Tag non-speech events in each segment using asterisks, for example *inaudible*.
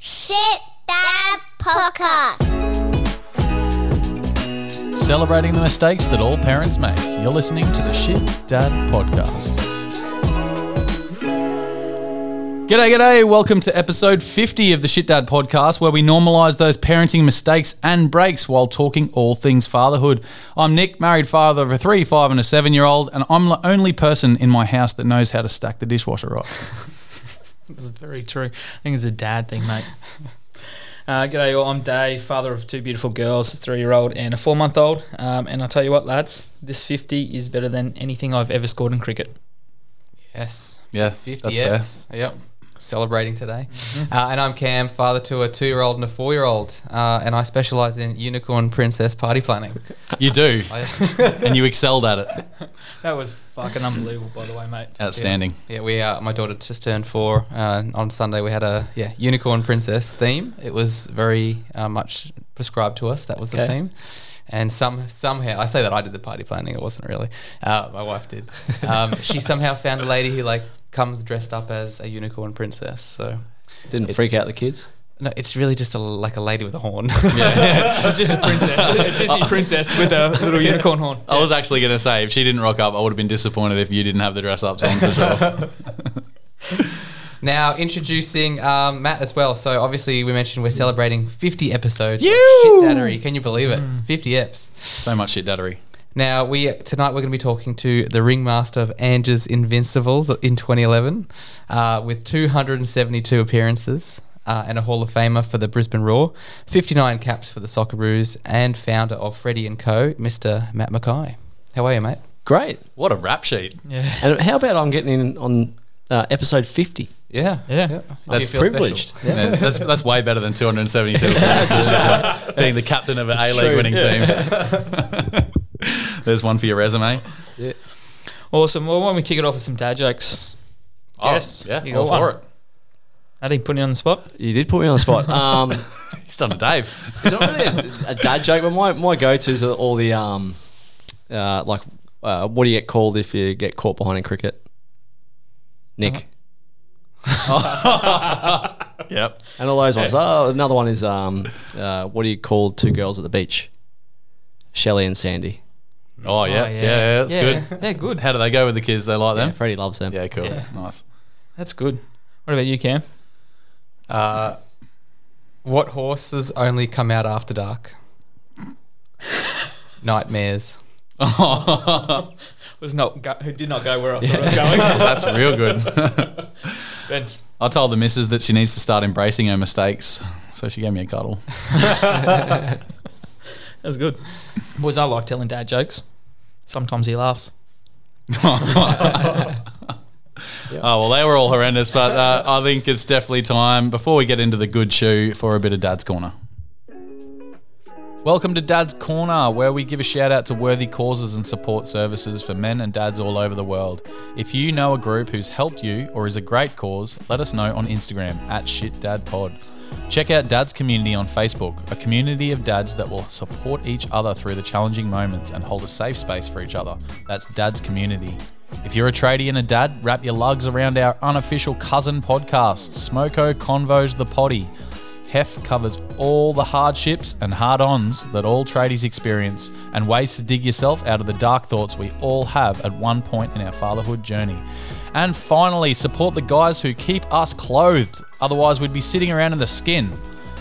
Shit Dad Podcast. Celebrating the mistakes that all parents make. You're listening to the Shit Dad Podcast. G'day, g'day. Welcome to episode 50 of the Shit Dad Podcast, where we normalise those parenting mistakes and breaks while talking all things fatherhood. I'm Nick, married father of a three, five, and a seven year old, and I'm the only person in my house that knows how to stack the dishwasher right. This is very true. I think it's a dad thing, mate. *laughs* Uh, g'day, all. I'm Dave, father of two beautiful girls, a three-year-old and a four-month-old. Um, and I'll tell you what, lads, this 50 is better than anything I've ever scored in cricket. Yes. Yeah, 50 that's fair. Yep. Celebrating today. Uh, and I'm Cam, father to a two year old and a four year old. Uh, and I specialize in unicorn princess party planning. You do, *laughs* and you excelled at it. *laughs* That was fucking unbelievable, by the way, mate. Outstanding. yeah, we uh, my daughter just turned four. Uh, on Sunday, we had a yeah unicorn princess theme. It was very uh, much prescribed to us. That was the theme. And some somehow I say that I did the party planning. It wasn't really. Uh, my wife did. *laughs* Um, she somehow found a lady who like comes dressed up as a unicorn princess. So Didn't freak out the kids. No, it's really just a, like a lady with a horn. *laughs* it was just a princess, a Disney *laughs* princess with a little unicorn horn. I was actually going to say, if she didn't rock up, I would have been disappointed if you didn't have the dress ups on for sure. *laughs* Now introducing um, Matt as well. So obviously we mentioned we're celebrating 50 episodes. You! Of Shit Daddery. Can you believe it? 50 eps. so much shit daddery. Now we tonight we're going to be talking to the ringmaster of Ange's Invincibles in 2011, uh, with 272 appearances. Uh, and a Hall of Famer for the Brisbane Roar, 59 caps for the Socceroos, and founder of Freddie and Co, Mr. Matt McKay. How are you, mate? Great. What a rap sheet. Yeah. And how about I'm getting in on uh, episode 50? Yeah, Yeah. Do you That's? Privileged. Yeah, that's that's way better than 272 appearances, *laughs* being the captain of an A League true. winning team. *laughs* There's one for your resume. Awesome. Well, why don't we kick it off with some dad jokes? Yes. Oh, yeah, You all for one. it. I didn't put you on the spot. You did put me on the spot. Um, *laughs* He's done a Dave. it's not really a, a dad joke, but my, my go tos are all the, um, uh, like, uh, what do you get called if you get caught behind in cricket? Nick. *laughs* Yep. And all those ones. Oh, another one is, um, uh, what do you call two girls at the beach? Shelley and Sandy. Oh yeah, yeah, yeah, that's Yeah, good. They're good. How do they go with the kids? They like Yeah, them. Freddie loves them. Yeah, cool, Yeah. nice. That's good. What about you, Cam? Uh, what horses only come out after dark? *laughs* Nightmares. *laughs* Was not go, who did not go where I thought it was going. *laughs* That's real good. Vince. I told the missus that she needs to start embracing her mistakes, so she gave me a cuddle. that was good. Boys, I like telling dad jokes. Sometimes he laughs. Oh well, they were all horrendous, but uh, I think it's definitely time before we get into the good shoe for a bit of Dad's Corner. Welcome to Dad's Corner, where we give a shout out to worthy causes and support services for men and dads all over the world. If you know a group who's helped you or is a great cause, let us know on Instagram at ShitDadPod. Check out Dad's Community on Facebook, a community of dads that will support each other through the challenging moments and hold a safe space for each other. That's Dad's Community. If you're a tradie and a dad, wrap your lugs around our unofficial cousin podcast, Smoko Convos the Potty. Hef covers all the hardships and hard ons that all tradies experience and ways to dig yourself out of the dark thoughts we all have at one point in our fatherhood journey. And finally, support the guys who keep us clothed, otherwise, we'd be sitting around in the skin.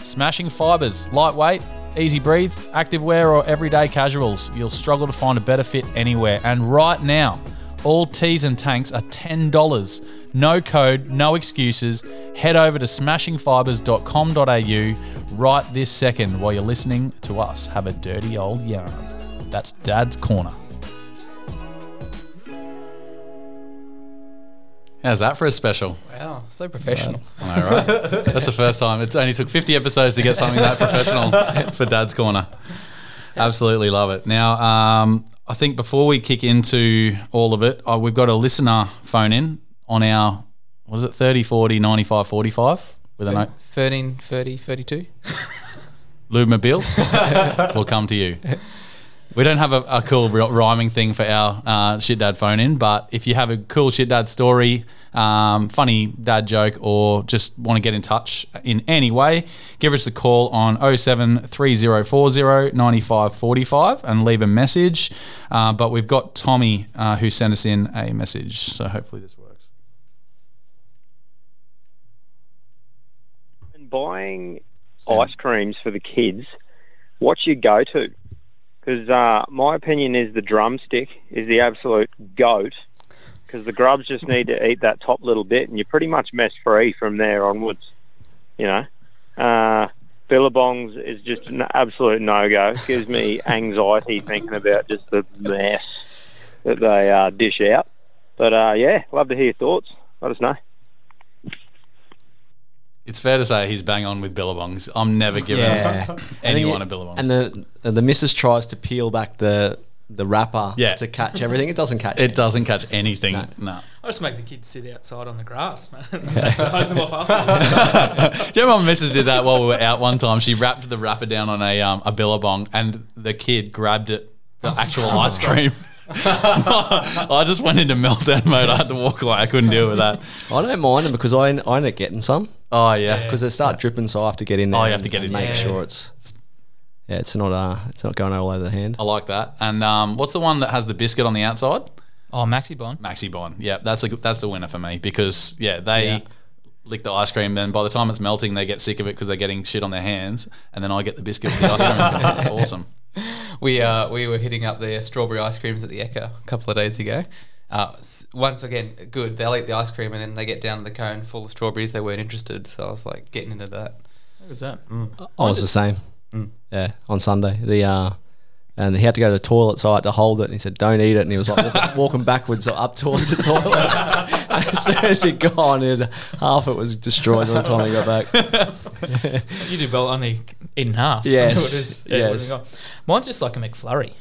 Smashing fibers, lightweight, easy breathe, active wear, or everyday casuals. You'll struggle to find a better fit anywhere. And right now, all tees and tanks are $10. No code, no excuses. Head over to smashingfibers.com.au right this second while you're listening to us have a dirty old yarn. That's Dad's Corner. How's that for a special? Wow, so professional. All right. *laughs* That's the first time. It only took 50 episodes to get something that professional *laughs* for Dad's Corner. Absolutely love it. Now, um, I think before we kick into all of it, uh, we've got a listener phone in on our, what is it, 30, 40, 95, 45 with a note. 13, 30, 32. *laughs* Lube Mobile, *laughs* we'll come to you. We don't have a, a cool rhyming thing for our uh, shit dad phone in, but if you have a cool shit dad story, um, funny dad joke, or just want to get in touch in any way, give us a call on 073040 9545 and leave a message. Uh, but we've got Tommy uh, who sent us in a message, so hopefully this works. and buying ice creams for the kids, what's your go-to? Because uh, my opinion is the drumstick is the absolute goat. Because the grubs just need to eat that top little bit, and you're pretty much mess free from there onwards. You know, uh, Billabongs is just an absolute no-go. Gives me anxiety thinking about just the mess that they uh, dish out. But uh, yeah, love to hear your thoughts. Let us know. It's fair to say he's bang on with Billabongs. I'm never giving Yeah. *laughs* anyone I a think Billabong. And the and the missus tries to peel back the the wrapper Yeah. to catch everything. It doesn't catch it doesn't catch anything. No. I just make the kids sit outside on the grass, man. *laughs* *laughs* That's hose them off afterwards. Do you remember my missus did that while we were out one time? She wrapped the wrapper down on a um, a billabong, and the kid grabbed it, the actual ice cream. *laughs* I just went into meltdown mode. I had to walk away. I couldn't deal with that. I don't mind them because I, I end up getting some Oh yeah, because they start dripping, so I have to get in there. Oh, you have to get and in Make there. sure it's yeah, it's not uh, it's not going all over the hand. I like that. And um, what's the one that has the biscuit on the outside? oh, Maxi Bond. Maxi Bon. Yeah, that's a that's a winner for me because yeah, they Yeah. lick the ice cream. Then by the time it's melting, they get sick of it because they're getting shit on their hands, and then I get the biscuit with the ice cream. *laughs* That's awesome. We uh, we were hitting up the strawberry ice creams at the Ekka a couple of days ago. Uh, once again, good. They'll eat the ice cream and then they get down to the cone full of strawberries. They weren't interested, so I was like getting into that. What's that? I was the same. Yeah, on Sunday the uh, and he had to go to the toilet, so I had to hold it. And he said, "Don't eat it." And he was like walking, *laughs* walking backwards up towards the toilet. *laughs* as soon as he gone, it, half it was destroyed by the time he got back. You do well only in half. Yes, *laughs* What is- yeah, yes. what do you got? Mine's just like a McFlurry.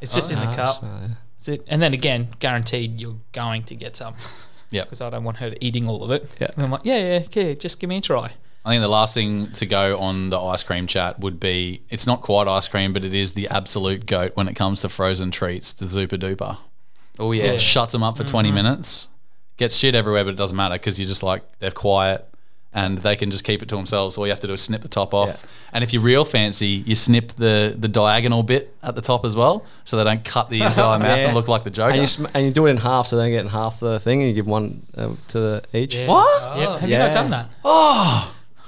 It's just in the cup. That's it. And then again, guaranteed you're going to get some. Yep. Because I don't want her eating all of it. Yeah. And I'm like, yeah, yeah, yeah, just give me a try. I think the last thing to go on the ice cream chat would be it's not quite ice cream, but it is the absolute goat when it comes to frozen treats, the Zooper Dooper. Oh yeah, It shuts them up for 20 minutes, gets shit everywhere, but it doesn't matter because you're just like, they're quiet and they can just keep it to themselves. All you have to do is snip the top off. Yeah. And if you're real fancy, you snip the, the diagonal bit at the top as well so they don't cut the entire *laughs* mouth Yeah. and look like the Joker. And you, sm- and you do it in half, so they don't get in half the thing, and you give one uh, to the, each. Yeah. What? Yep. Have Yeah. you not done that?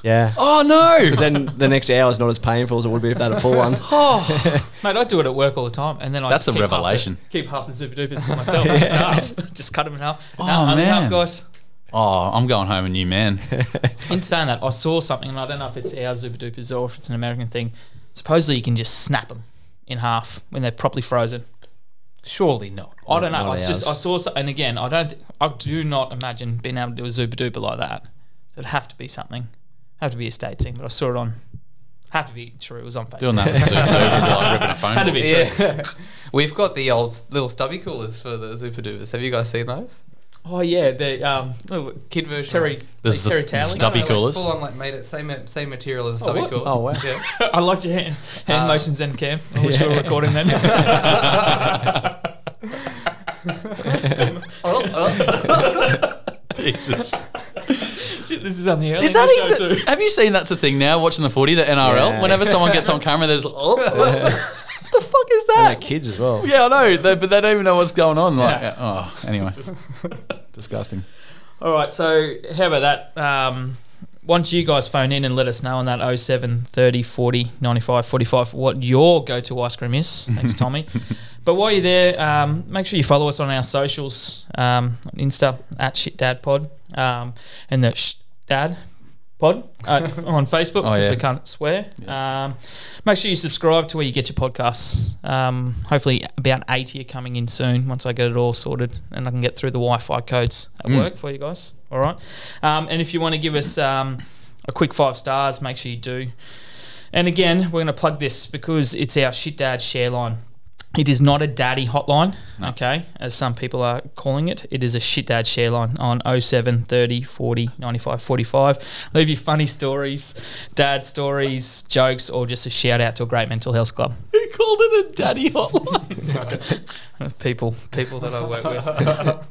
Yeah. oh, no. Because then the next hour is not as painful as it would be if they had a full one. *laughs* oh, *laughs* Mate, I do it at work all the time, and then I That's a keep half the- revelation. keep half the Zooper Doopers for myself *laughs* and staff. Just cut them in half. Oh, no, man. half, guys. Oh, I'm going home a new man. In saying that, I saw something, and I don't know if it's our Zooper Doopers or if it's an American thing. Supposedly, you can just snap them in half when they're properly frozen. surely not. I don't know. Not I just I saw, some, and again, I don't. I do not imagine being able to do a Zooper Dooper like that. It'd have to be something. Have to be a state thing. But I saw it on. Have to be true. It was on Facebook. Doing that with Zooper Dooper would be like ripping a *laughs* phone Had to be true. Yeah, *laughs* we've got the old little stubby coolers for the Zooper Doopers. Have you guys seen those? Oh yeah, the um little Kid version. Terry This is Terry the toweling. stubby like, coolers. full on like made it same same material as a stubby what? cooler. Oh, wow. Yeah. *laughs* I liked your hand, hand Um, motions and cam. I wish we were recording then. Jesus. Shit, this is on the early Is that show even, too. have you seen that's a thing now? Watching the footy, the NRL. Yeah. Whenever someone gets on camera, there's *laughs* oh, what the fuck is that? they're kids as well. Yeah, I know, they, but they don't even know what's going on. Like, oh, anyway, *laughs* *laughs* disgusting. All right, so how about that? Um, why don't you guys phone in and let us know on that 07 30 40 95 45 what your go to ice cream is. Thanks, Tommy. but while you're there, um, make sure you follow us on our socials um, Insta at Shit shitdadpod um, and the sh- dad pod uh, *laughs* on Facebook Oh, because yeah. we can't swear. Um, make sure you subscribe to where you get your podcasts. Um, hopefully, about 80 are coming in soon once I get it all sorted and I can get through the Wi Fi codes at Mm. work for you guys. All right. Um, and if you want to give us um, a quick five stars, make sure you do. And again, we're going to plug this because it's our shit dad share line. It is not a daddy hotline, okay, as some people are calling it. It is a shit dad share line on 07 30 40 95 45. Leave your funny stories, dad stories, jokes, or just a shout out to a great mental health club. Who called it a daddy hotline? *laughs* People, people that I work with.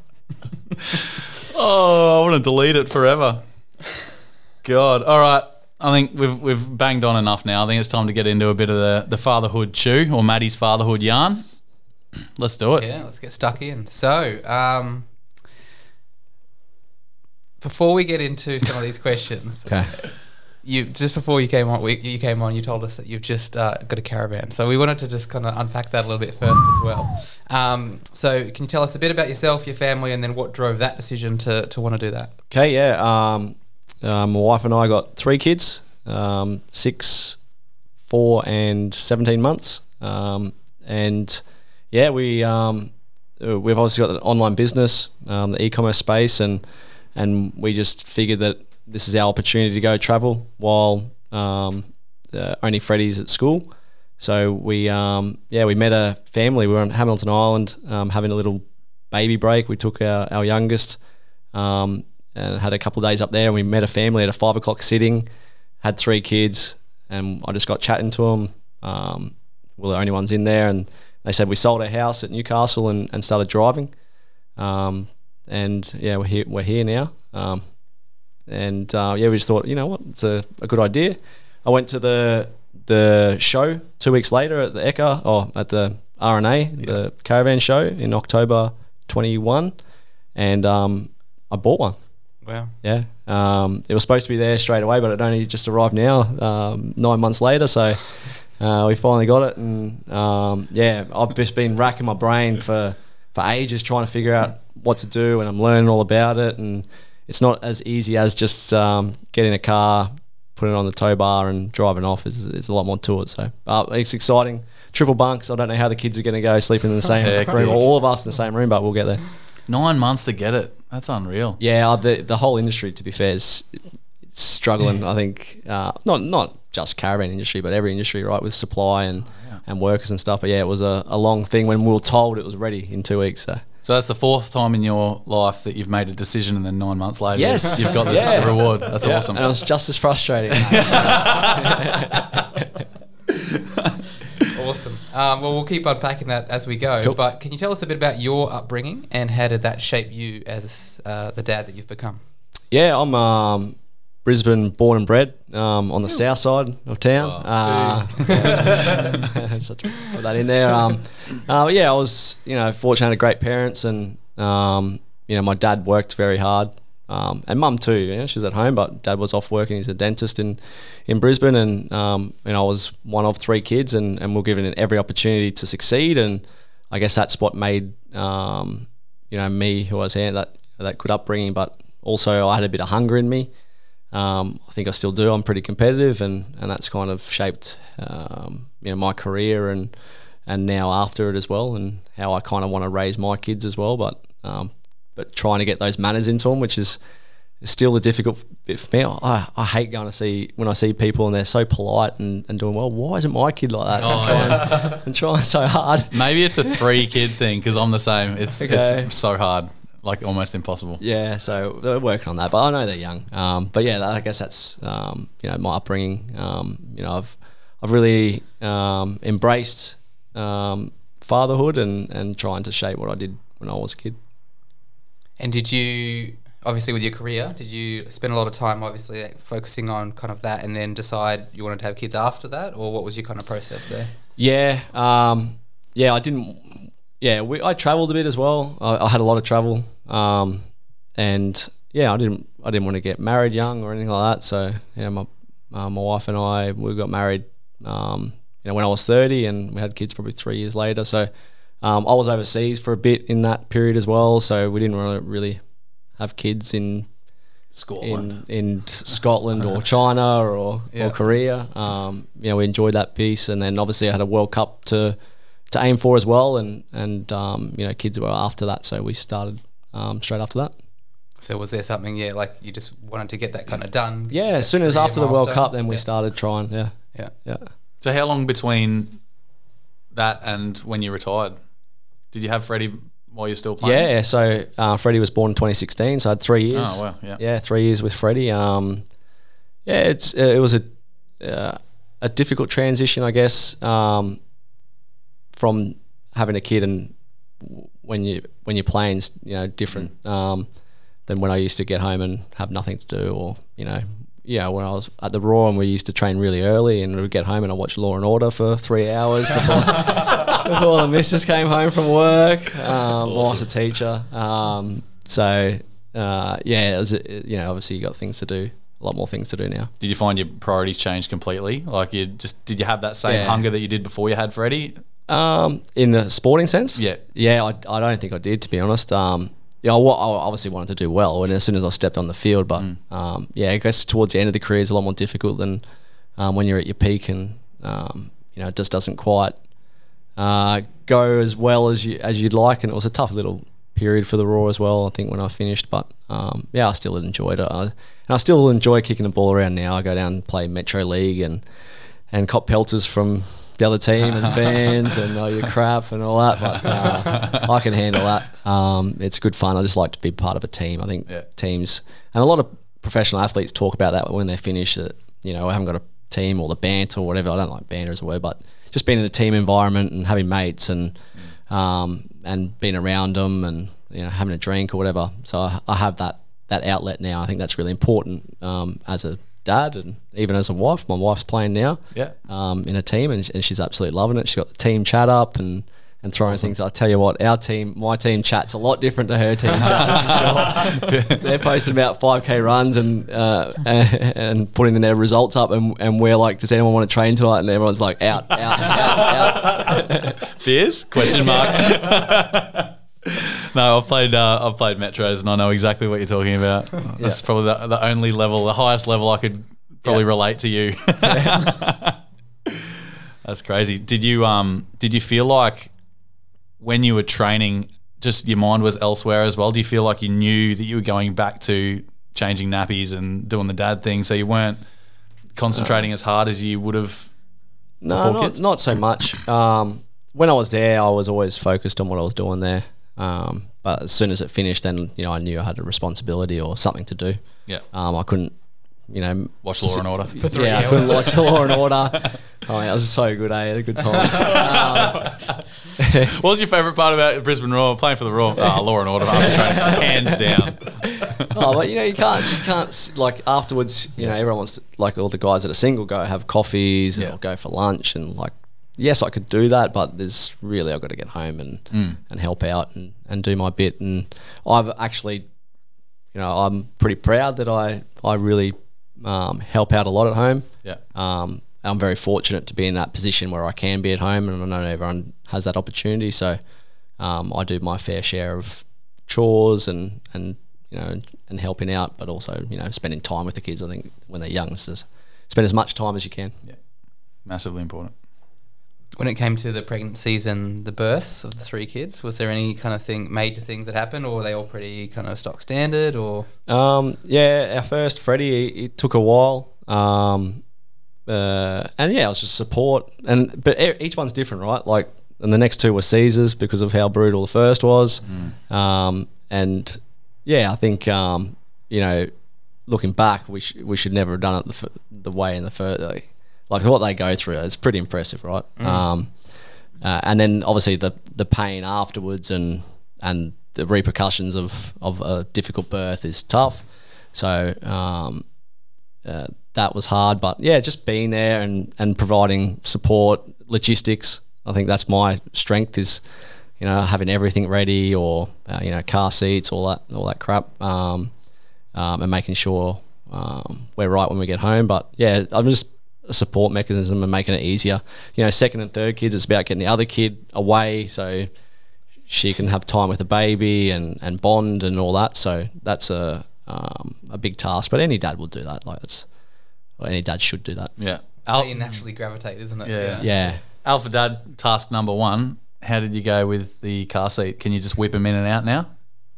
*laughs* Oh, I want to delete it forever. God. All right. I think we've we've banged on enough now. I think it's time to get into a bit of the, the fatherhood chew or Maddie's fatherhood yarn. *clears throat* Let's do it. Yeah, let's get stuck in. So, um, before we get into some of these questions, *laughs* Okay. you just before you came on, we, you came on, you told us that you've just uh, got a caravan. So we wanted to just kind of unpack that a little bit first as well. Um, so, can you tell us a bit about yourself, your family, and then what drove that decision to to want to do that? Okay, yeah. Um, uh, my wife and I got three kids, um, six, four, and seventeen months. Um, and yeah, we um, uh, we've obviously got an online business, um, the e-commerce space, and and we just figured that this is our opportunity to go travel while um, uh, only Freddie's at school. So we um, yeah we met a family. We were on Hamilton Island um, having a little baby break. We took our, our youngest um, and had a couple of days up there. And we met a family at a five o'clock sitting. Had three kids, and I just got chatting to them. Um, we we're the only ones in there, and they said we sold our house at Newcastle and, and started driving. Um, and yeah, we're here. We're here now. Um, and uh, yeah, we just thought, you know what, it's a, a good idea. I went to the the show two weeks later at the Ekka or at the RNA, the caravan show in October 21, and um, I bought one. Wow. Yeah, um, it was supposed to be there straight away, but it only just arrived now, um, nine months later. So uh, we finally got it, and um, yeah, I've just been racking my brain for for ages trying to figure out what to do, and I'm learning all about it. And it's not as easy as just um, getting a car, putting it on the tow bar, and driving off. There's, there's a lot more to it. So uh, it's exciting. Triple bunks. I don't know how the kids are going to go sleeping in the same *laughs* room, or all of us in the same room, but we'll get there. Nine months to get it. That's unreal. Yeah, uh, the the whole industry, to be fair, is it's struggling. I think uh, not not just caravan industry, but every industry, right, with supply and and workers and stuff. But yeah, it was a, a long thing when we were told it was ready in two weeks. So So that's the fourth time in your life that you've made a decision, and then nine months later, Yes. you've got the *laughs* Yeah. reward. That's Yeah, awesome. and it was just as frustrating. *laughs* *laughs* Awesome. Um, well, we'll keep unpacking that as we go. Cool. But can you tell us a bit about your upbringing and how did that shape you as uh, the dad that you've become? yeah, I'm um, Brisbane born and bred um, on the south side of town. Uh, *laughs* just put that in there. Um, uh, yeah, I was you know fortunate, had great parents, and um, you know my dad worked very hard, um, and mum too. You know, she's at home, but dad was off working. He's a dentist in in Brisbane, and um, know I was one of three kids, and and we we're given every opportunity to succeed, and I guess that's what made um, you know me who I was here that that good upbringing, but also I had a bit of hunger in me. Um, I think I still do. I'm pretty competitive, and, and that's kind of shaped um, you know my career and and now after it as well, and how I kind of want to raise my kids as well. But um, but trying to get those manners into them, which is, still a difficult bit for me. I, I hate going to see when I see people and they're so polite and, and doing well. Why isn't my kid like that? Oh, *laughs* I'm, trying, I'm trying so hard. Maybe it's a three kid thing because I'm the same. It's Okay. it's so hard, like almost impossible. Yeah, so they're working on that, but I know they're young. Um, but yeah, I guess that's um, you know my upbringing. Um, you know, I've I've really um, embraced um, fatherhood and and trying to shape what I did when I was a kid. And did you, obviously, with your career, did you spend a lot of time, obviously, like, focusing on kind of that and then decide you wanted to have kids after that? Or what was your kind of process there? Yeah, um, yeah, I didn't. Yeah, we, I travelled a bit as well. I, I had a lot of travel, um, and yeah, I didn't. I didn't want to get married young or anything like that. So yeah, my uh, my wife and I we got married. Um, you know, when I was thirty, and we had kids probably three years later. So um, I was overseas for a bit in that period as well. So we didn't really, really have kids in Scotland. in in Scotland or China or, Yeah. or Korea. Um, you know, we enjoyed that piece, and then obviously I had a World Cup to to aim for as well, and and um, you know, kids were after that, so we started um, straight after that. So was there something, yeah, like you just wanted to get that kind of done? Yeah, as soon as career after the World? Cup, then we Yeah. started trying. Yeah, Yeah. yeah. So how long between that and when you retired? Did you have Freddie while you're still playing? Yeah, so uh, Freddie was born in 2016, so I had three years. Oh wow, yeah. yeah, three years with Freddie. Um, yeah, it's it was a uh, a difficult transition, I guess, um, from having a kid and when you when you're playing, you know, different. Um, than when I used to get home and have nothing to do, or you know, yeah, when I was at the Roar and we used to train really early, and we'd get home and I watch Law and Order for three hours before, *laughs* before the missus came home from work. Um, was a teacher, um, so uh, yeah, it was, you know, obviously you got things to do, a lot more things to do now. Did you find your priorities changed completely? Like you just did you have that same Yeah. hunger that you did before you had Freddie? Um, in the sporting sense, Yeah. yeah, I, I don't think I did to be honest. Um, yeah, I, I obviously wanted to do well, and as soon as I stepped on the field, but um, yeah, I guess towards the end of the career is a lot more difficult than um, when you're at your peak, and um, you know, it just doesn't quite uh, go as well as you as you'd like, and it was a tough little period for the Roar as well. I think when I finished, but um, yeah, I still enjoyed it, I, and I still enjoy kicking the ball around now. I go down and play Metro League and and cop pelters from the other team and *laughs* fans and all your crap and all that. But uh, I can handle that. Um, it's good fun. I just like to be part of a team. I think Yeah. teams and a lot of professional athletes talk about that when they finish. That you know, I haven't got a team or the banter or whatever. I don't like banter as a word, but just being in a team environment and having mates and um, and being around them and you know having a drink or whatever. So I, I have that that outlet now. I think that's really important um, as a dad and even as a wife. My wife's playing now Yeah. um, in a team, and, and she's absolutely loving it. She's got the team chat up and and throwing things. I tell you what, our team, my team chat's a lot different to her team *laughs* chat. for sure. *laughs* They're posting about five k runs and uh, *laughs* and putting in their results up, and, and we're like, does anyone want to train tonight? And everyone's like, out, out, out, out. Beers? Question mark. no, I've played uh, I've played Metros and I know exactly what you're talking about. That's Yeah. probably the, the only level, the highest level I could probably Yeah. relate to you. That's crazy. Did you um did you feel like when you were training just your mind was elsewhere as well? Do you feel like you knew that you were going back to changing nappies and doing the dad thing so you weren't concentrating as hard as you would have No, not, not so much. Um, when I was there, I was always focused on what I was doing there. Um, but as soon as it finished, then you know I knew I had a responsibility or something to do. Yeah. Um, I couldn't, you know, watch Law and Order? For three yeah, I hours. couldn't *laughs* watch Law and Order. *laughs* Oh, that was so good, eh? A good time. *laughs* Um, What was your favourite part about Brisbane Roar? Playing for the Raw? Ah, Law and Order after training, hands down. oh, but you know, you can't, you can't like afterwards. You know, everyone wants to, like all the guys that are single go have coffees Yeah. or go for lunch and like. Yes, I could do that, but there's really I've got to get home and Mm. and help out and, and do my bit. And I've actually, you know, I'm pretty proud that I I really um, help out a lot at home. Yeah. Um, I'm very fortunate to be in that position where I can be at home, and I know everyone has that opportunity. So um, I do my fair share of chores and and you know and helping out, but also you know spending time with the kids. I think when they're young, spend as much time as you can. Yeah, Massively important. When it came to the pregnancies and the births of the three kids, was there any kind of thing, major things that happened, or were they all pretty kind of stock standard, or Um, yeah, our first Freddie, it, it took a while. Um, uh, and yeah, it was just support. And but e- each one's different, right? Like, and the next two were Caesars because of how brutal the first was. Um, and yeah, I think um, you know, looking back, we sh- we should never have done it the, f- the way in the first. Like, like what they go through, it's pretty impressive, right? Um, uh, and then obviously the the pain afterwards and and the repercussions of of a difficult birth is tough. So um, uh, that was hard, but yeah, just being there and and providing support, logistics. I think that's my strength is, you know, having everything ready or uh, you know car seats, all that all that crap, um, um, and making sure um, we're right when we get home. But yeah, I'm just support mechanism and making it easier. You know, second and third kids, it's about getting the other kid away so she can have time with the baby and, and bond and all that. So that's a um, a big task. But any dad will do that. Like it's or any dad should do that. Yeah. how Al- you naturally gravitate, isn't it? Yeah. Yeah. Alpha Dad, task number one. How did you go with the car seat? Can you just whip him in and out now?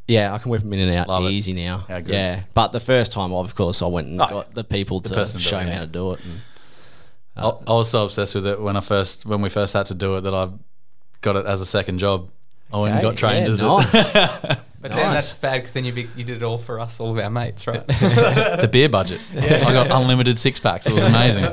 Yeah, I can whip them in and out Love it. easy now. How good. Yeah, but the first time, of course, I went and Oh, got the people to person show me how to do it. And I, I was so obsessed with it when I first when we first had to do it that I got it as a second job. I went and Okay, got trained yeah, as nice. it. *laughs* But then Nice. that's bad because then you be, you did it all for us, all of our mates, right? *laughs* the beer budget. I got unlimited six packs. It was amazing.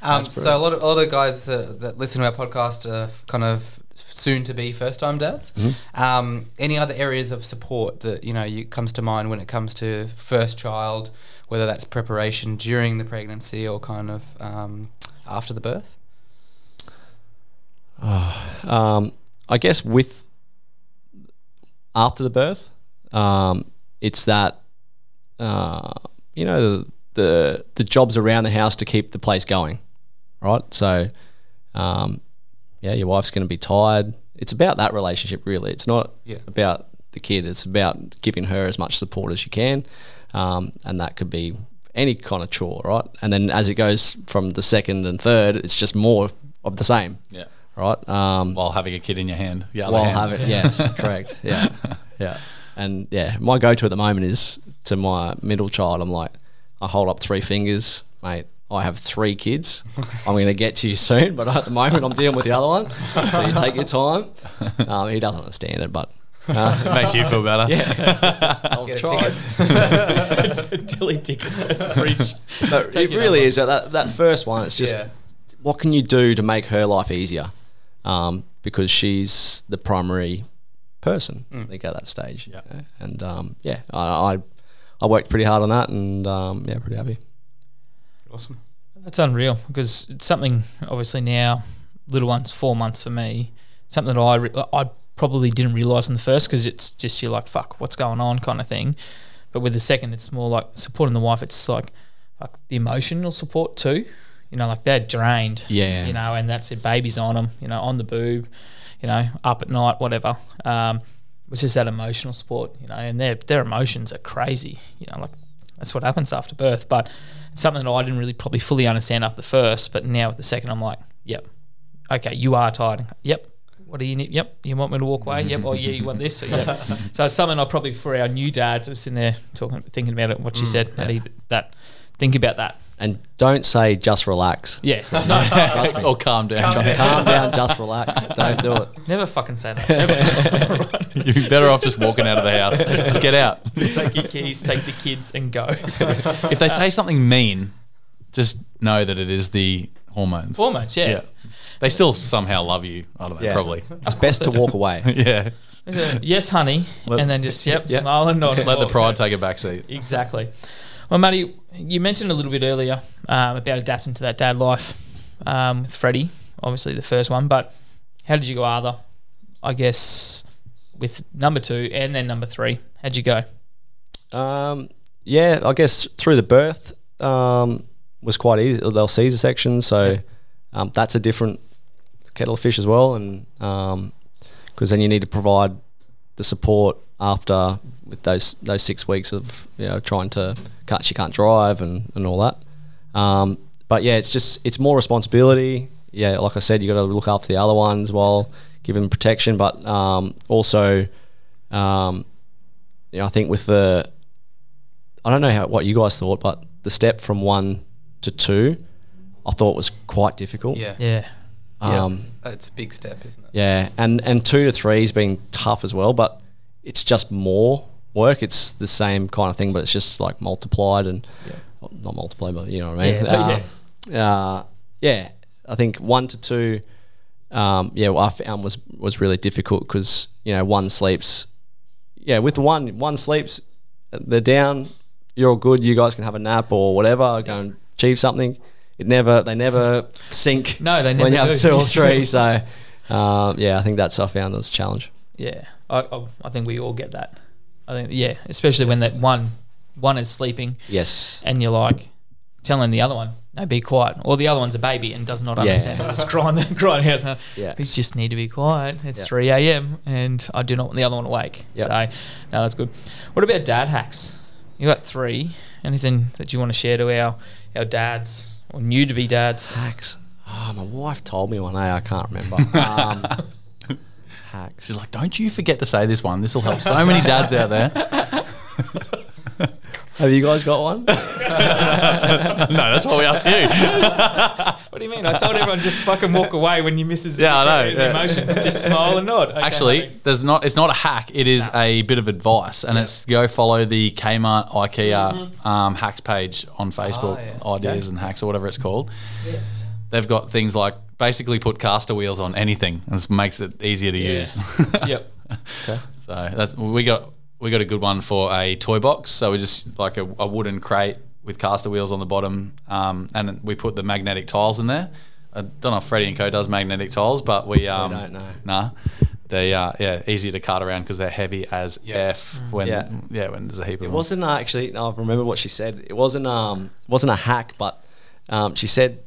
Um, so a lot of a lot of guys that, that listen to our podcast are kind of soon to be first time dads. Um, any other areas of support that you know you comes to mind when it comes to first child, whether that's preparation during the pregnancy or kind of um, after the birth? Um, I guess with after the birth, um, it's that uh, you know the, the the jobs around the house to keep the place going, right? So, um, yeah, your wife's going to be tired. It's about that relationship, really. It's not Yeah. about the kid. It's about giving her as much support as you can, um, and that could be any kind of chore, right? And then as it goes from the second and third, it's just more of the same Yeah. right? Um, While having a kid in your hand. Yeah. while hand. having *laughs* yes, correct, yeah, yeah, and yeah, my go-to at the moment is to my middle child. I'm like, I hold up three fingers, mate. I have three kids. I'm going to get to you soon, but at the moment I'm dealing with the other one. So you take your time. *laughs* Um, he doesn't understand it, but uh, *laughs* Makes you feel better. yeah, *laughs* I'll Get a try. *laughs* Dilly tickets at the fridge. No, it really is that that first one. It's just Yeah. what can you do to make her life easier? Um, because she's the primary person. I think at that stage. Yeah. And um, yeah, I, I I worked pretty hard on that, and um, yeah, pretty happy. Awesome. That's unreal because it's something obviously now, little one's four months for me. Something that I re- I probably didn't realize in the first because it's just you're like fuck what's going on kind of thing, but with the second it's more like supporting the wife. It's like like the emotional support too. You know, like they're drained. Yeah. You know, and that's it. Babies on them. You know, on the boob. You know, up at night, whatever. Um, it's just that emotional support. You know, and their their emotions are crazy. You know, like that's what happens after birth. But it's something that I didn't really probably fully understand after the first, but now with the second, I'm like, yep, okay, you are tired. Yep. What do you need? Yep. You want me to walk away? Yep. Oh yeah, you want this? So, yeah. *laughs* so it's something I probably for our new dads, I was sitting there talking, thinking about it. What she mm, said. I need that. Think about that. And don't say just relax. Yeah. *laughs* No, Trust me. or calm down. Calm down, just relax. Don't do it. never fucking say that. *laughs* Never. You'd be better off just walking out of the house. Just get out. Just take your keys, take the kids, and go. If they say something mean, just know that it is the hormones. Hormones, yeah. Yeah. They still somehow love you. I don't know, Yeah. probably. It's best to walk away. *laughs* yeah. yes, honey, Let- and then just yep, Yep. smile and nod. *laughs* Let the Walk. pride take a back seat. Exactly. Well, Matty, you mentioned a little bit earlier um, about adapting to that dad life um, with Freddie, obviously the first one. But how did you go, Arthur? I guess with number two and then number three. How'd you go? Um, yeah, I guess through the birth um, was quite easy. They'll Caesar section, so um, that's a different kettle of fish as well, and because then you need to provide the support after with those those six weeks of you know trying to cut she can't drive and, and all that. Um, but yeah, it's just it's more responsibility. Yeah, like I said, you got to look after the other ones while giving them protection, but um, also, um, you know, I think with the I don't know how what you guys thought, but the step from one to two, I thought was quite difficult. Yeah. Yeah. Um, It's a big step, isn't it? yeah, and and two to three has been tough as well, but it's just more work. It's the same kind of thing, but it's just like multiplied and well, not multiplied, but you know what I mean. Yeah, *laughs* Uh, uh, yeah, I think one to two, um, yeah, well, I found was was really difficult because you know one sleeps, yeah, with one one sleeps, they're down, you're all good. You guys can have a nap or whatever, go and achieve something. It never, they never sink. *laughs* No, they never when you have do. two or *laughs* three. So, um, yeah, I think that's I found was a challenge. Yeah. I, I, I think we all get that. I think, yeah, especially when that one one is sleeping Yes. and you're like telling the other one, no, be quiet. Or the other one's a baby and does not understand. It's just crying, *laughs* crying out. Yeah. We just need to be quiet. It's Yeah. 3 a.m. and I do not want the other one awake. Yeah. So, no, that's good. What about dad hacks? You got three. Anything that you want to share to our, our dads or new to be dads? Hacks. Oh, my wife told me one. day. I can't remember. *laughs* Um, hacks. She's like, don't you forget to say this one. This will help so many dads out there. *laughs* Have you guys got one? *laughs* *laughs* no, that's why we asked you. *laughs* What do you mean? I told everyone just fucking walk away when you misses Yeah, I know, the yeah. emotions. Just smile and nod. Okay, Actually, honey. there's not. It's not a hack. It is a bit of advice, and it's go follow the Kmart IKEA um, hacks page on Facebook. yeah. Ideas and hacks or whatever it's called. Yes. they've got things like basically put caster wheels on anything, and this makes it easier to use. yep. Okay. So that's we got we got a good one for a toy box. So we just like a, a wooden crate with caster wheels on the bottom, um, and we put the magnetic tiles in there. I don't know if Freddie and Co does magnetic tiles, but we um, don't know. Nah, they are yeah easier to cart around because they're heavy as f when yeah. Yeah. when there's a heap of It them. wasn't uh, actually. No, I remember what she said. It wasn't. Um, wasn't a hack, but um, she said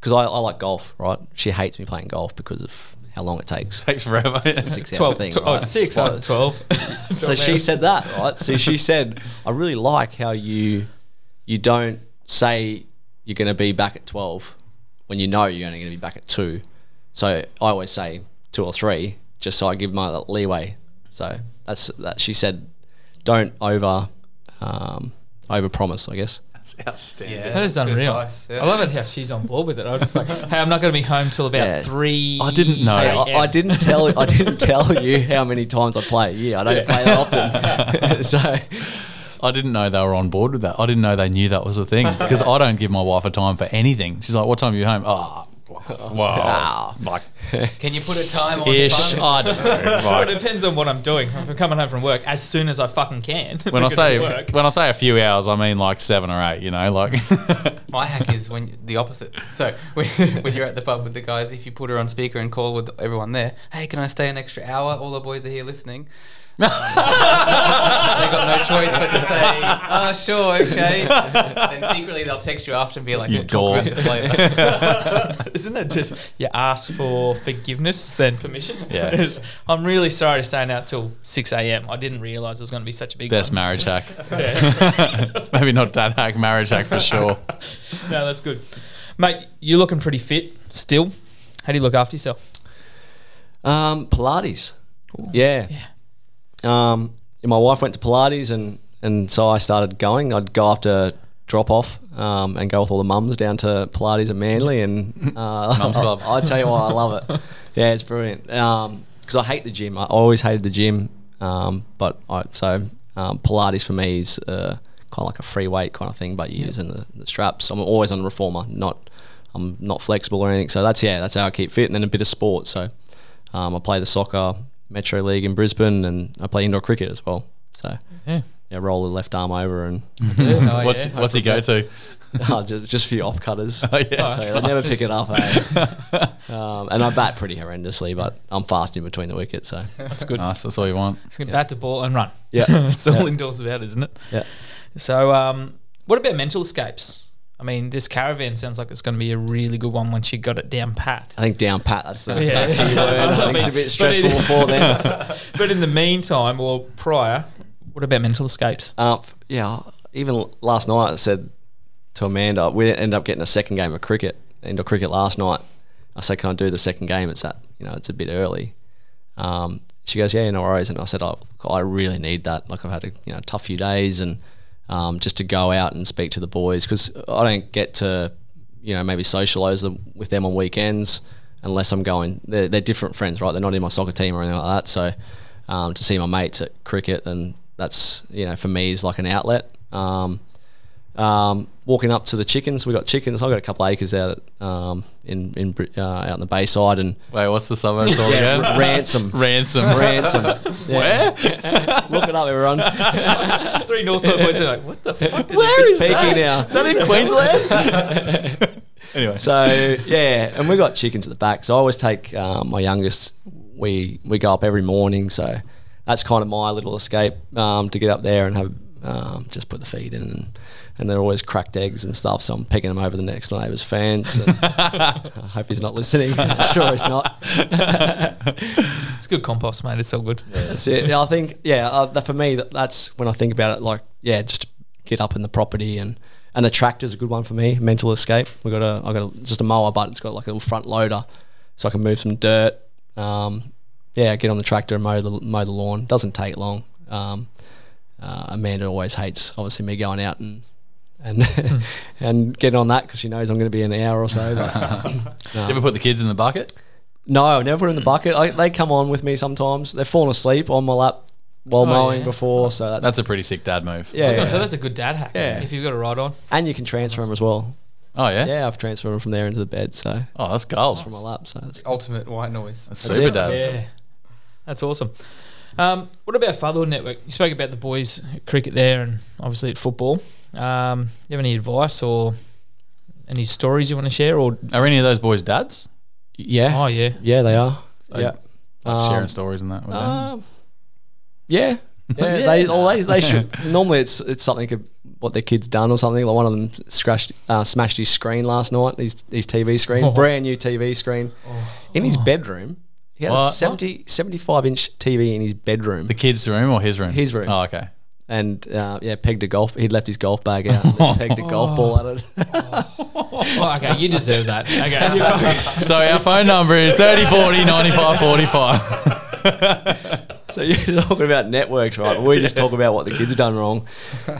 because I, I like golf, right? She hates me playing golf because of how long it takes. *laughs* takes forever. It's a six hour 12, thing. tw- oh, right? it's six, Well, uh, 12. *laughs* so she said that, right? So she said, I really like how you you don't say you're going to be back at 12 when you know you're only going to be back at 2. So I always say 2 or 3 just so I give my leeway. So that's that she said don't over um, over promise, I guess. That's outstanding. Yeah, That is unreal. advice, yeah. I love it how she's on board with it. I was just like, hey, I'm not going to be home till about Yeah. three. I didn't know. I, I didn't tell I didn't tell you how many times I play. Yeah, I don't play that often. *laughs* *laughs* so I didn't know they were on board with that. I didn't know they knew that was a thing because I don't give my wife a time for anything. She's like, "What time are you home?" Oh, well, like Can you put a time on ish. the? I don't know. Well, *laughs* it depends on what I'm doing. If I'm coming home from work, as soon as I fucking can. *laughs* when I because say it's work. when I say a few hours, I mean like seven or eight. You know, like *laughs* My hack is when the opposite. So when, when you're at the pub with the guys, if you put her on speaker and call with everyone there, hey, can I stay an extra hour? All the boys are here listening. They got no choice but to say, "Oh, sure, okay." then secretly they'll text you after and be like, You "We'll talk about this later." Isn't it just you ask for forgiveness then permission? Yeah. *laughs* I'm really sorry to stay out till six a.m. I didn't realise it was going to be such a big best one. marriage hack. *laughs* Yeah. *laughs* Maybe not that hack, marriage hack for sure. no, that's good, mate. You're looking pretty fit still. How do you look after yourself? Um, Pilates. Yeah. Um, my wife went to Pilates, and, and so I started going. I'd go after drop off um, and go with all the mums down to Pilates at Manly, and *laughs* uh, Mums club. *laughs* I tell you what, I love it. Yeah, it's brilliant. Because I hate the gym. I always hated the gym, um, but I so um, Pilates for me is uh, kind of like a free weight kind of thing, but you're using the, the straps. I'm always on the reformer, not I'm not flexible or anything. So that's yeah, that's how I keep fit, and then a bit of sport. So um, I play the soccer Metro League in Brisbane, and I play indoor cricket as well. So Yeah. yeah, roll the left arm over and *laughs* Oh, what's yeah. what's he go to? *laughs* oh, just, just a few off cutters. Oh, yeah. I tell you, they never pick it up. Eh? *laughs* um, and I bat pretty horrendously, but I'm fast in between the wickets. So That's good. Nice. That's all you want. Just get bat to ball and run. Yeah. it's all Yeah. indoors about, isn't it? yeah, So, um, what about mental escapes? I mean, this caravan sounds like it's going to be a really good one once you got it down pat. I think down pat. That's the Yeah. that key word. I think it's a *laughs* bit stressful is- for them. *laughs* But in the meantime, or prior, what about mental escapes? Um, f- yeah, even last night I said to Amanda, we ended up getting a second game of cricket, indoor cricket last night. I said, can I do the second game? It's at, you know, it's a bit early. Um, she goes, yeah, no worries. And I said, oh, I really need that. Like I've had a you know tough few days, and um, just to go out and speak to the boys because I don't get to, you know, maybe socialise them, with them on weekends unless I'm going. They're, they're different friends, right? They're not in my soccer team or anything like that. So um, to see my mates at cricket, and that's you know for me is like an outlet. Um, um, walking up to the chickens, we got chickens. I got a couple of acres out at, um, in in uh, out in the Bayside, and Wait, what's the suburb called yeah, again? *laughs* Ransome, Ransome. Ransome. *laughs* Where? Look it up, everyone. *laughs* Three Northside boys are like, what the fuck? Did Where is that? now. Is that in Queensland? anyway, So yeah, and we got chickens at the back. So I always take um, my youngest. We we go up every morning. So that's kind of my little escape um, to get up there and have um, just put the feed in. And, and they're always cracked eggs and stuff, so I'm picking them over the next neighbour's fence. And *laughs* I hope he's not listening. I'm *laughs* sure he's not. *laughs* It's good compost, mate. It's all good. That's it. Yeah, I think yeah. Uh, that for me, that, that's when I think about it. Like yeah, just get up in the property and and the tractor's a good one for me. Mental escape. We got a I got a, just a mower, but it's got like a little front loader, so I can move some dirt. Um, yeah, get on the tractor and mow the mow the lawn. Doesn't take long. Um, uh, Amanda always hates obviously me going out and. And *laughs* and getting on that because she knows I'm going to be in an hour or so. But, *laughs* no. you ever put the kids in the bucket? No, I never put it in the bucket. I, they come on with me sometimes. They've fallen asleep on my lap while Oh, mowing yeah. before, so that's, That's a pretty sick dad move. yeah, yeah. So that's a good dad hack. Yeah. If you've got a ride on. And you can transfer them as well. Oh yeah. Yeah, I've transferred them from there into the bed, so Oh, that's gold. from my lap. So that's, the Ultimate white noise. That's That's super it. dad. Yeah, that's awesome. Um, what about Fatherhood Network? You spoke about the boys at cricket there, and obviously at football. Um, you have any advice or any stories you want to share? Or Are any of those boys dads? yeah, oh yeah, yeah, they are. So, yeah, Like Um, sharing stories and that. With them? Um, yeah, yeah. They, or they they should. *laughs* Normally, it's it's something of what their kid's done or something. Like one of them scratched, uh, smashed his screen last night. His his TV screen, Oh. brand new TV screen, in his bedroom. He had a What? 70, 75 inch TV in his bedroom, The kids' room or his room? His room. Oh, okay. and uh, yeah, pegged a golf. He'd left his golf bag out, and then pegged a golf *laughs* ball at it. oh, okay, you deserve that. *laughs* Okay, So our phone number is 3040 9545. *laughs* so you're talking about networks, right? We just talk about what the kids have done wrong.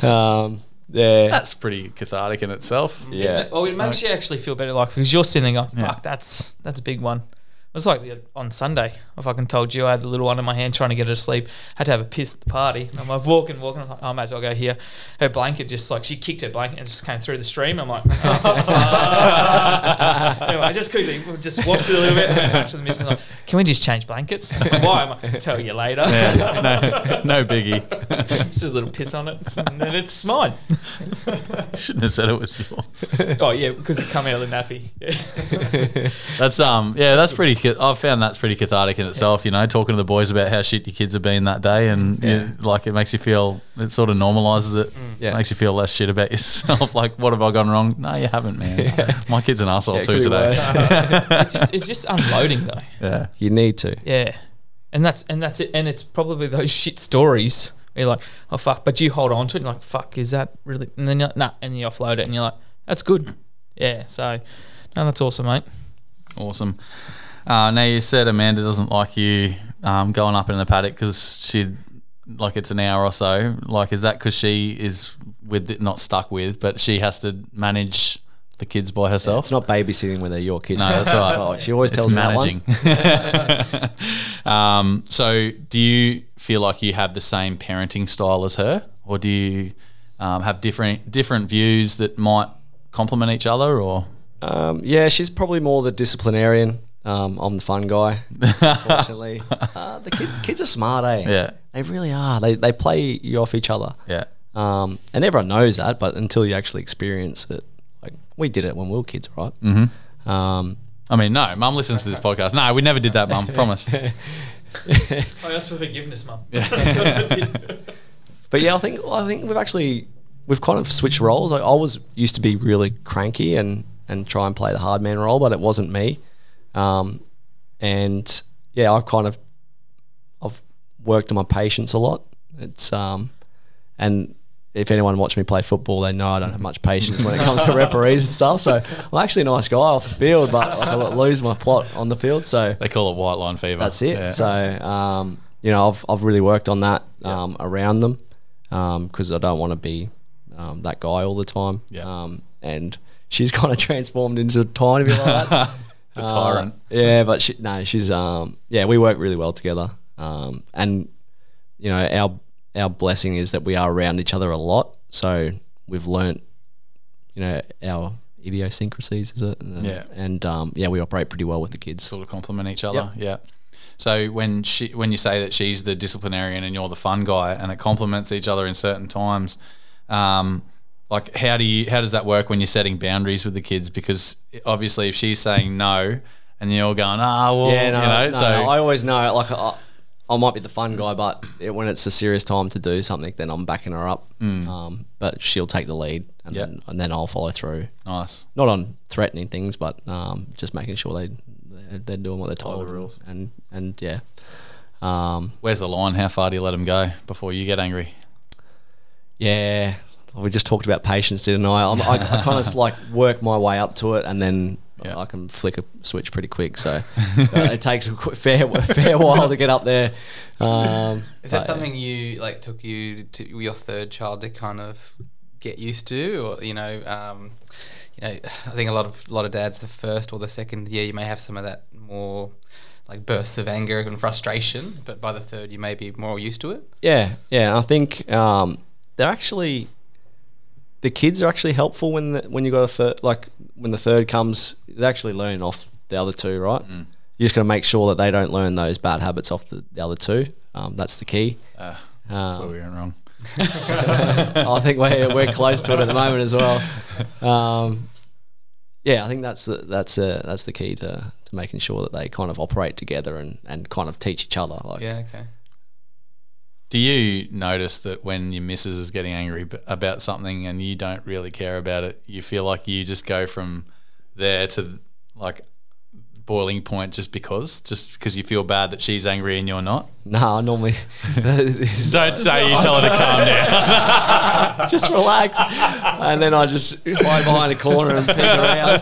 Um, yeah, That's pretty cathartic in itself. Isn't yeah. it? Well, it makes you actually feel better, like because you're sitting there going, "Fuck, that's that's a big one." It was like the, on Sunday. I fucking told you I had the little one in my hand trying to get her to sleep. Had to have a piss at the party. And I'm like walking, walking. I'm like, oh, I might as well go here. Her blanket just like she kicked her blanket and just came through the stream. I'm like, *laughs* anyway, I just quickly just washed it a little bit. And went to the missus. Like, Can we just change blankets? *laughs* Why? I'm like, tell you later. Yeah, no, no biggie. *laughs* just a little piss on it, and then it's mine. Shouldn't have said it was yours. Oh yeah, because it come out of the nappy. Yeah. That's um yeah, that's pretty. Ca- I've found that's pretty cathartic in itself. You know, talking to the boys about how shit your kids have been that day, and you- like it makes you feel. It sort of normalizes it. Mm. Yeah. Makes you feel less shit about *laughs* yourself. like, what have I gone wrong? No, you haven't, man. My kid's an asshole Yeah, too today. *laughs* it's, just, it's just unloading though. yeah. You need to. Yeah, and that's and that's it. And it's probably those shit stories. You're like, oh fuck, but you hold on to it. and you're like, fuck, is that really? And then you're like, nah, and you offload it, and you're like, that's good. Yeah. So, no, that's awesome, mate. Awesome. Uh, now you said Amanda doesn't like you um, going up in the paddock because she'd like it's an hour or so. Like, is that because she is with not stuck with, but she has to manage the kids by herself? It's not babysitting when they're your kids. No, that's *laughs* right. So she always It's tells one. managing. *laughs* um, so, do you feel like you have the same parenting style as her, or do you um, have different different views that might complement each other? Or Um, yeah, she's probably more the disciplinarian. Um, I'm the fun guy, *laughs* unfortunately. uh, the kids, kids are smart, eh? Yeah. They really are. They, they play you off each other. yeah, Um, and everyone knows that, but until you actually experience it, like we did it when we were kids, right? Mm-hmm. Um, I mean, no, Mum listens to this podcast. No, we never did that, Mum. Promise. *laughs* I asked for forgiveness, mum. *laughs* But yeah, I think I think we've actually we've kind of switched roles. Like I was used to be really cranky and and try and play the hard man role, but it wasn't me. Um, and yeah, I've kind of I've worked on my patience a lot. It's um, and if anyone watched me play football, they know I don't have much patience when it comes to referees and stuff. So I'm actually a nice guy off the field, but like I lose my plot on the field. So They call it white line fever. that's it. Yeah. So um, you know, I've I've really worked on that um, around them because I don't want to be um, that guy all the time. Yeah. Um, and she's *laughs* kind of transformed into a tiny bit like that. *laughs* the Uh, tyrant. yeah, but she, no, she's um, yeah, we work really well together. Um, and you know, our our blessing is that we are around each other a lot. So we've learnt, you know, our idiosyncrasies, is it? And, Yeah. And um, yeah, we operate pretty well with the kids. sort of complement each other. Yeah. So when she when you say that she's the disciplinarian and you're the fun guy, and it complements each other in certain times, um, like how do you how does that work when you're setting boundaries with the kids? Because obviously, if she's saying no, and you're all going ah well, Yeah, no, you know, no, so no, I always know. Like, I, I might be the fun guy, but it, when it's a serious time to do something, then I'm backing her up. Um, but she'll take the lead, and, Mm. Yeah. then, and then I'll follow through. nice. Not on threatening things, but um, just making sure they they're, they're doing what they're Follow told. the rules. and and yeah. Um, Where's the line? How far do you let them go before you get angry? yeah, we just talked about patience, didn't I? I'm, I, I kind of *laughs* like work my way up to it, and then Yeah. I can flick a switch pretty quick. So uh, it takes a fair fair while to get up there. Um, Is that but- something you like took you to your third child to kind of get used to, or you know, um, you know, I think a lot of a lot of dads the first or the second year you may have some of that more like bursts of anger and frustration, but by the third you may be more used to it. Yeah, yeah. I think um, they're actually the kids are actually helpful when the, when you got a third, like when the third comes, they actually learn off the other two, right? Mm. You just got to make sure that they don't learn those bad habits off the, the other two. Um, that's the key. Uh, that's where Um, we went wrong. *laughs* I think we're we're close to it at the moment as well. Um, yeah, I think that's the, that's uh, that's the key to, to making sure that they kind of operate together and, and kind of teach each other. Like, Yeah, okay. Do you notice that when your missus is getting angry about something and you don't really care about it, you feel like you just go from there to like boiling point just because, just because you feel bad that she's angry and you're not? No, I normally *laughs* Don't say you tell her to calm down. *laughs* just relax, and then I just hide behind a corner and peek around.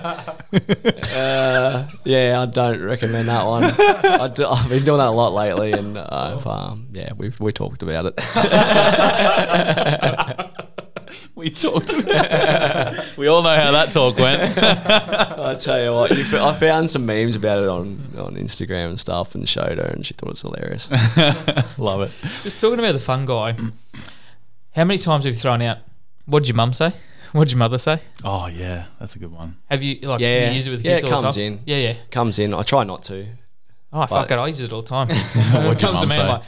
Uh, yeah, I don't recommend that one. I do, I've been doing that a lot lately, and I've um, yeah, we've we talked about it. *laughs* *laughs* we talked We all know how that talk went. *laughs* I tell you what, you, f- I found some memes about it on on Instagram and stuff, and showed her, and she thought it was hilarious. *laughs* Love it. Just talking about the fun guy. How many times have you thrown out? What did your mum say? What did your mother say? Oh, yeah, that's a good one. Have you like Yeah. you use it with Yeah, kids it all the comes time? in. Yeah, yeah. Comes in, I try not to. Oh fuck it, I use it all the time. What'd it your comes to mum me, say? I'm like,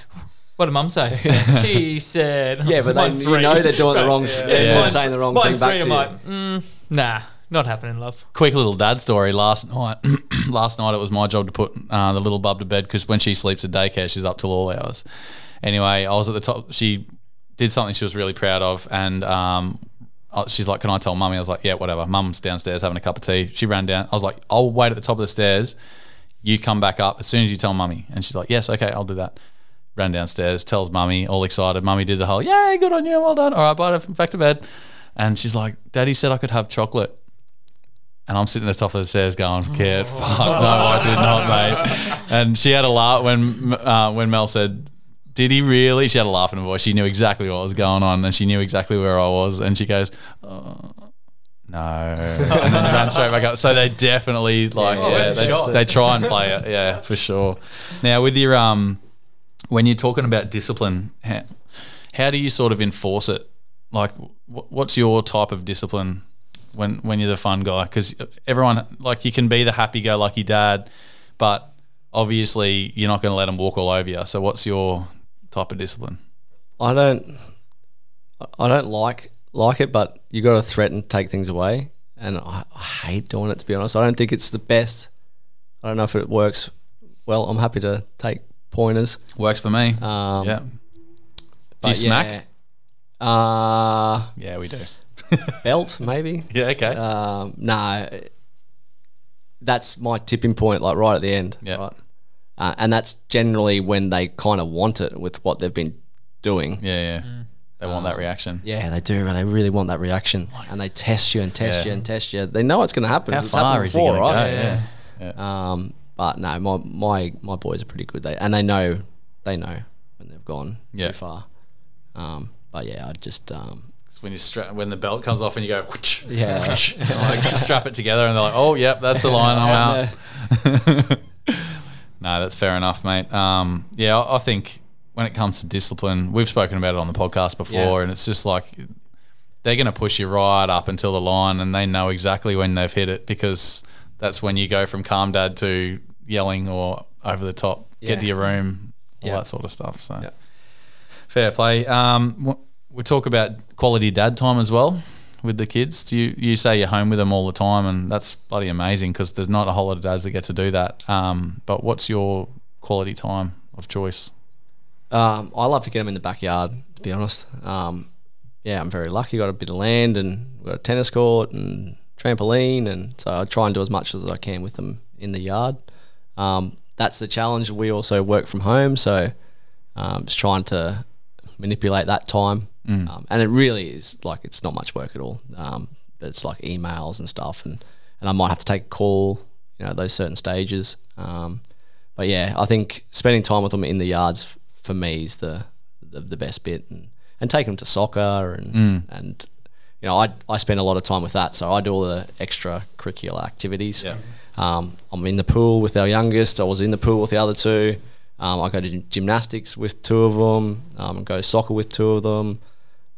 what did mum say? *laughs* she said, Yeah, but *laughs* then you three. know they're doing the wrong, yeah, yeah. they're saying the wrong thing mine's back three. to I'm you. like, mm, nah, not happening, love. quick little dad story. Last night, *clears throat* last night it was my job to put uh, the little bub to bed because when she sleeps at daycare, she's up till all hours. Anyway, I was at the top. She did something she was really proud of, and um, she's like, "Can I tell mummy?" I was like, "Yeah, whatever." Mum's downstairs having a cup of tea. She ran down. I was like, "I'll wait at the top of the stairs. You come back up as soon as you tell mummy." And she's like, "Yes, okay, I'll do that." Ran downstairs, tells mummy, all excited. Mummy did the whole, "Yay, good on you, well done." All right, bye, back to bed. And she's like, "Daddy said I could have chocolate." And I'm sitting at the top of the stairs going, kid, *laughs* fuck, no, I did not, mate. And she had a laugh when uh, when Mel said, did he really? She had a laugh in her voice. She knew exactly what was going on and she knew exactly where I was. And she goes, oh, no. And then ran straight back up. So they definitely, like, Yeah, yeah, they, they try and play it. Yeah, for sure. Now, with your, um, when you're talking about discipline, how, how do you sort of enforce it? Like, wh- what's your type of discipline when when you're the fun guy? Because everyone, like, you can be the happy-go-lucky dad, but obviously you're not going to let them walk all over you. So, what's your type of discipline? I don't, I don't like like it, but you got to threaten, to take things away, and I, I hate doing it. To be honest, I don't think it's the best. I don't know if it works. Well, I'm happy to take pointers. Works for me. Um, yeah, but you smack? Yeah, uh, yeah, we do. *laughs* belt maybe. *laughs* Yeah, okay. Um, no, that's my tipping point, like right at the end. Yeah. Right? Uh, and that's generally when they kind of want it with what they've been doing. yeah, yeah. They want that reaction. Yeah, they do. They really want that reaction, and they test you and test Yeah. you and test you. They know it's going to happen. How It's far is he before, going to right? go? Yeah. yeah. Um, but no, my my my boys are pretty good. They and they know they know when they've gone Yeah. too far. Um, but yeah, I just um, when you stra- when the belt comes off and you go, *laughs* Yeah. like, strap it together, and they're like, "Oh, yep, that's the line. I'm out." *laughs* no, that's fair enough, mate. Um, yeah, I, I think when it comes to discipline, we've spoken about it on the podcast before, Yeah. and it's just like they're going to push you right up until the line, and they know exactly when they've hit it because that's when you go from calm dad to yelling or over the top, Yeah. get to your room, all Yeah. that sort of stuff. So Yeah. fair play. Um, we talk about quality dad time as well with the kids. Do you you say you're home with them all the time, and that's bloody amazing because there's not a whole lot of dads that get to do that. Um, but what's your quality time of choice? Um, I love to get them in the backyard. To be honest, um, yeah, I'm very lucky. Got a bit of land and got a tennis court and trampoline, and so I try and do as much as I can with them in the yard. Um, that's the challenge. We also work from home, so um, just trying to manipulate that time. Um, and it really is like it's not much work at all. Um, it's like emails and stuff, and and I might have to take a call, you know, those certain stages. Um, but yeah, I think spending time with them in the yards f- for me is the the, the best bit, and, and taking them to soccer and and you know I I spend a lot of time with that, so I do all the extracurricular activities. Yeah. Um, I'm in the pool with our youngest. I was in the pool with the other two. Um, I go to gymnastics with two of them. Um, go soccer with two of them.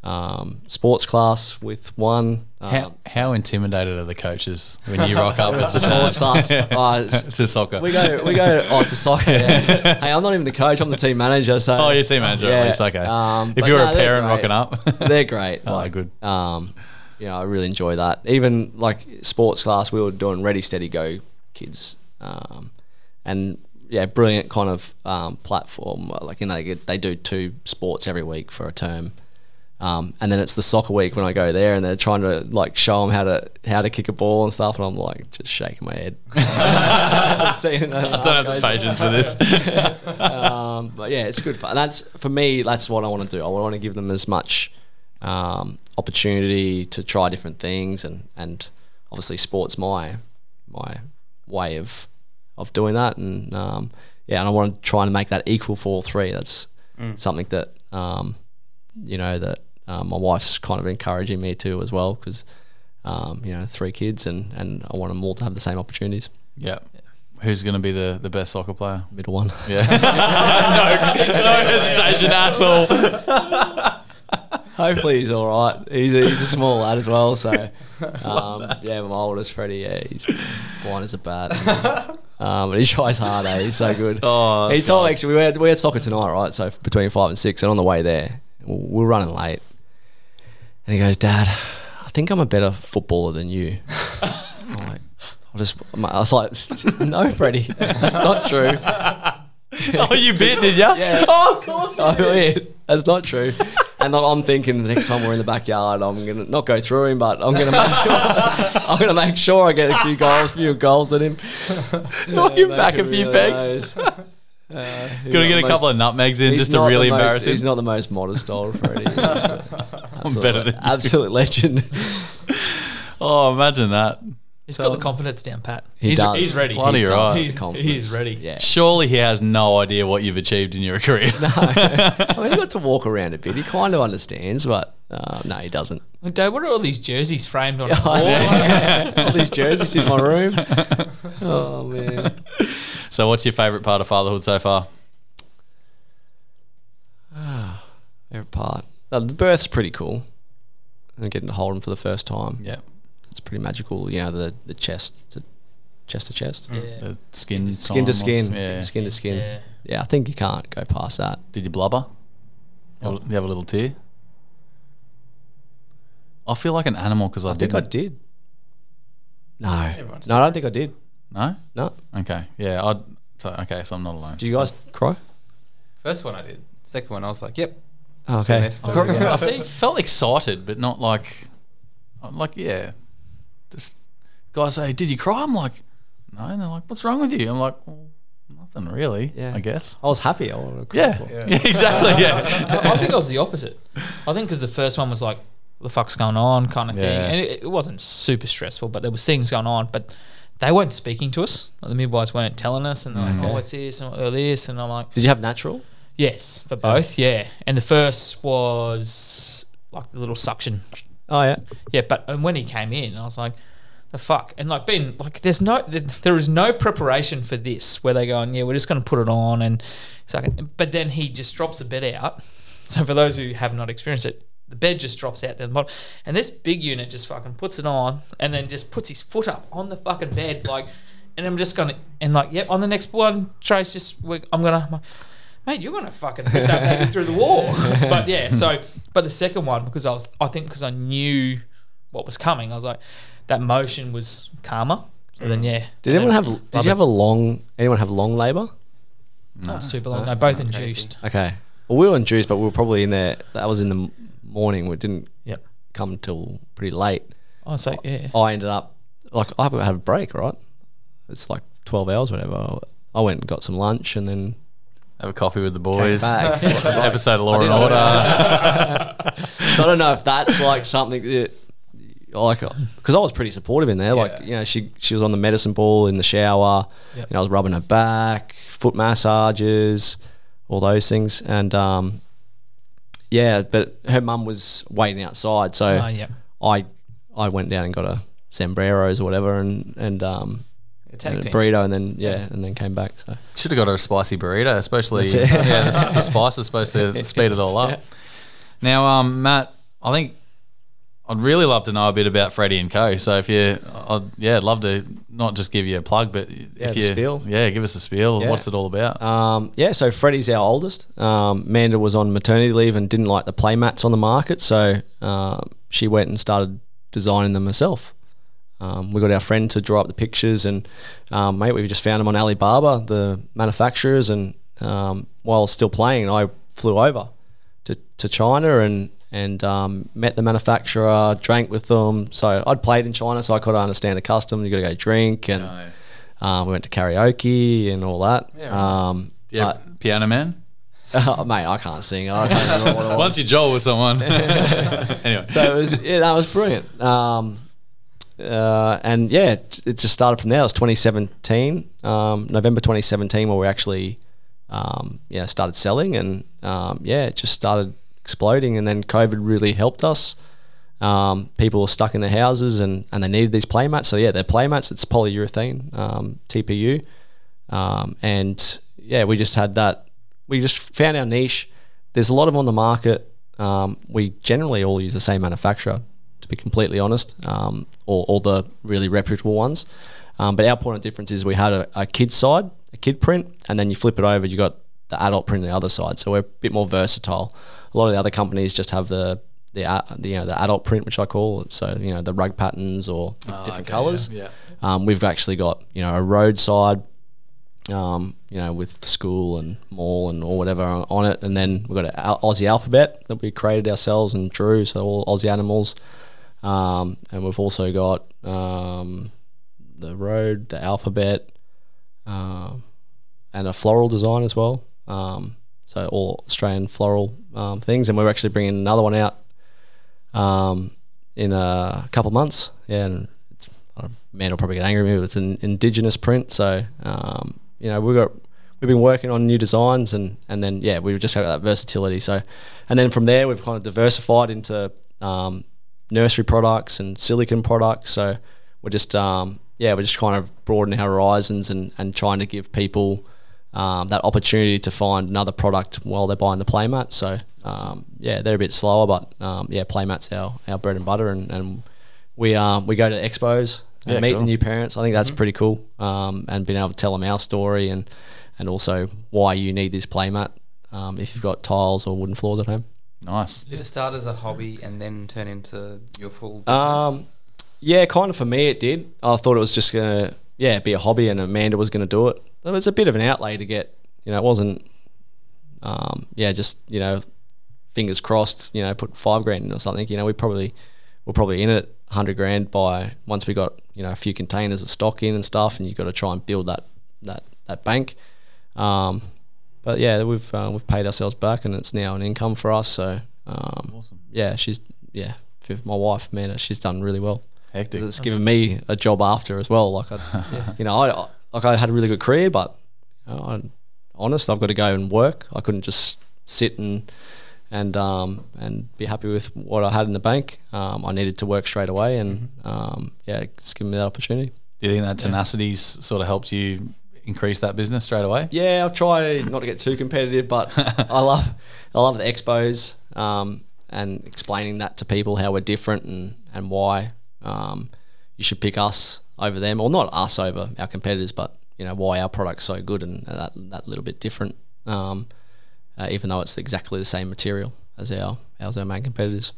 Um, sports class with one. Um, How, how intimidated are the coaches when you rock up? It's a sports class. *laughs* Oh, it's- *laughs* to soccer. we go, we go. Oh, to soccer. *laughs* Yeah. hey, I'm not even the coach. I'm the team manager. So oh, you're team manager Yeah, at least. Okay. um, if you're no, a parent rocking up, they're great. Oh, like, good. Um, you know, I really enjoy that. Even like sports class, we were doing ready, steady, go kids, um, and yeah, brilliant kind of um, platform. Like you know, they, they do two sports every week for a term. Um, and then it's the soccer week when I go there, and they're trying to like show them how to how to kick a ball and stuff, and I'm like just shaking my head. *laughs* I don't have the patience for this. *laughs* um, but yeah, it's good fun. That's for me. That's what I want to do. I want to give them as much um, opportunity to try different things, and and obviously, sports my my way of of doing that, and um, yeah, and I want to try and make that equal for all three. That's something that um, you know that um, my wife's kind of encouraging me to as well because. Um, you know, three kids, and, and I want them all to have the same opportunities. yeah. Who's going to be the, the best soccer player? Middle one. *laughs* Yeah. *laughs* no, no hesitation at all. Hopefully he's all right. He's a, he's a small lad as well, so um, yeah. My oldest Freddie, yeah, he's blind as a bat. Um, but he tries hard. Eh? He's so good. Oh, he told nice. actually we had we had soccer tonight, right? So between five and six, and on the way there, we we're running late, and he goes, "Dad, I think I'm a better footballer than you." *laughs* I'm like, I just, I was like, *laughs* "No, Freddie, that's not true." *laughs* Oh, you bit, did ya? Yeah. Oh, of course. I mean, that's not true. And I'm thinking the next time we're in the backyard, I'm gonna not go through him, but I'm gonna make sure I'm gonna make sure I get a few goals, few goals at him. Knock him Make back a few realise. pegs. Uh, Gonna get a the couple of nutmegs in just to really most- embarrass him. He's not the most modest old Freddie. He's a I'm better than you. absolute legend. *laughs* Oh, imagine that. He's got the confidence down pat. He he's, does. he's ready. Bloody He right. does. Have the He's, confidence. he's ready. Yeah. Surely he has no idea what you've achieved in your *laughs* career. no. *laughs* I mean, he got to walk around a bit. He kind of understands, but uh, no, he doesn't. Dad, what are all these jerseys framed on? the wall? see. All these jerseys in my room. Oh man. so, what's your favourite part of fatherhood so far? Favorite part. Uh, the birth's pretty cool. And getting to hold him for the first time. Yeah, It's pretty magical. You know, the, the chest to chest to chest. Yeah. the skin, Skin to skin. Yeah. Skin to skin. Yeah. Yeah. I think you can't go past that. Did you blubber? You have- you have a little tear? I feel like an animal because I, I think I didn't. did. No. Everyone's No, I don't think I did. No. No. Okay. Yeah. I. So okay. So I'm not alone. Did you guys cry? First one I did. Second one I was like, yep. Oh, seen okay. I think felt excited, but not like, I'm like yeah. Just guys say, "Did you cry?" I'm like, "No." And they're like, "What's wrong with you?" I'm like, well, "Nothing really." Yeah. I guess. I was happy. I wanted to cry. Yeah. yeah. *laughs* exactly. Yeah. I I think I was the opposite. I think because the first one was like, "What the fuck's going on?" kind of thing, Yeah. and it, it wasn't super stressful, but there was things going on, but they weren't speaking to us. Like, the midwives weren't telling us, and they're like, mm-hmm. "Oh, what's this and oh, this," and I'm like, Did you have natural? "Yes, for both, yeah." And the first was like the little suction, Oh yeah. yeah. But and when he came in, I was like. The fuck and like being like there's no there is no preparation for this where they go and yeah we're just going to put it on and like but then he just drops the bed out so for those who have not experienced it the bed just drops out down the bottom and this big unit just fucking puts it on and then just puts his foot up on the fucking bed like and I'm just gonna and like yep on the next one Trace just I'm gonna I'm like, mate you're gonna fucking hit that baby through the wall *laughs* but yeah so but the second one because I was I think because I knew what was coming I was like that motion was calmer so then mm. yeah Did And anyone then- have? Did you have a long? Anyone have long labour? not super long no both Crazy. induced Okay. Well, we were induced, but we were probably in there. That was in the m- morning. We didn't yep come till pretty late. oh so yeah I ended up like I have a break, right? It's like twelve hours, whatever. I went and got some lunch and then Have a coffee with the boys. *laughs* Episode of Law and Order. *laughs* so I don't know if that's like something that like because I was pretty supportive in there. Like you know, she she was on the medicine ball in the shower. Yep. You know, I was rubbing her back, foot massages, all those things, and um, yeah. But her mum was waiting outside, so oh yeah I I went down and got a sombreros or whatever, and and um, A tag a team. burrito, and then yeah, and then came back. So Should have got her a spicy burrito, especially That's yeah, the, the *laughs* spice is supposed to speed it all up. Now, um, Matt, I think I'd really love to know a bit about Freddie and Co. So if you, I'd, yeah, I'd love to not just give you a plug, but if the you, spiel. yeah, give us a spiel. Yeah. What's it all about? Um, yeah, so Freddie's our oldest. Um, Amanda was on maternity leave and didn't like the play mats on the market, so um, she went and started designing them herself. Um, we got our friend to draw up the pictures, and um, mate, we just found them on Alibaba, the manufacturers. And um, while I was still playing, I flew over to, to China and and um, met the manufacturer, drank with them. So I'd played in China, so I could understand the custom. You got to go drink, and um, we went to karaoke and all that. Um, yeah, Piano Man. *laughs* Oh, mate, I can't sing. I can't remember what it *laughs* was. Once you joel with someone. *laughs* anyway, so it was, yeah, that was brilliant. Um, uh, and yeah, it it just started from there. It was 2017, um, November 2017, where we actually, um, yeah, started selling, and um, yeah, it just started exploding. And then COVID really helped us. Um, people were stuck in their houses, and, and they needed these playmats. So yeah, they're playmats. It's polyurethane, um, TPU, um, and yeah, we just had that. We just found our niche. There's a lot of on the market. We generally all use the same manufacturer, to be completely honest, um, or all the really reputable ones. Um, but our point of difference is we had a, a kid side, a kid print, and then you flip it over, you got the adult print on the other side. So we're a bit more versatile. A lot of the other companies just have the the, a- the you know the adult print, which I call it. So you know the rug patterns or the different okay, colours. yeah, Um, we've actually got you know a roadside, um, you know with school and mall and or whatever on on it, and then we've got an Aussie alphabet that we created ourselves and drew, so all Aussie animals, um, and we've also got um, the road, the alphabet, um, and a floral design as well. Um, so all Australian floral um, things, and we're actually bringing another one out um, in a couple of months. Yeah, and it's, man will probably get angry at me, but it's an indigenous print. So you know we've got we've been working on new designs, and and then yeah we just have that versatility. So and then from there we've kind of diversified into um, nursery products and silicon products. So we're just um, yeah we're just kind of broadening our horizons and and trying to give people. Um, that opportunity to find another product while they're buying the playmat. So um, yeah, they're a bit slower, but um, yeah, playmat's our, our bread and butter, and, and we um, we go to expos and Yeah, meet cool. the new parents. I think that's pretty cool, um, and being able to tell them our story and and also why you need this playmat um, if you've got tiles or wooden floors at home. Nice. Did it start as a hobby and then turn into your full business? Um, yeah, kind of for me it did. I thought it was just gonna yeah be a hobby, and Amanda was gonna do it. It was a bit of an outlay to get. You know, it wasn't. Um, yeah, just you know, fingers crossed. You know, put five grand in or something. You know, we probably we're probably in it hundred grand by once we got you know a few containers of stock in and stuff, and you've got to try and build that that that bank. Um, but yeah, we've uh, we've paid ourselves back, and it's now an income for us. So um, Awesome. yeah, she's yeah, for my wife Amanda, she's done really well. Hectic. It's given me a job after as well. Like I, *laughs* you know, I like I had a really good career, but you know, I'm honest, I've got to go and work. I couldn't just sit and and um, and be happy with what I had in the bank. Um, I needed to work straight away, and um, yeah, it's given me that opportunity. Do you think that tenacity's sort of helped you increase that business straight away? Yeah, I'll try not to get too competitive, but *laughs* I love I love the expos um, and explaining that to people how we're different and and why um, you should pick us over them, or not us over our competitors, but you know why our product's so good and that that little bit different, um, uh, even though it's exactly the same material as our as our main competitors.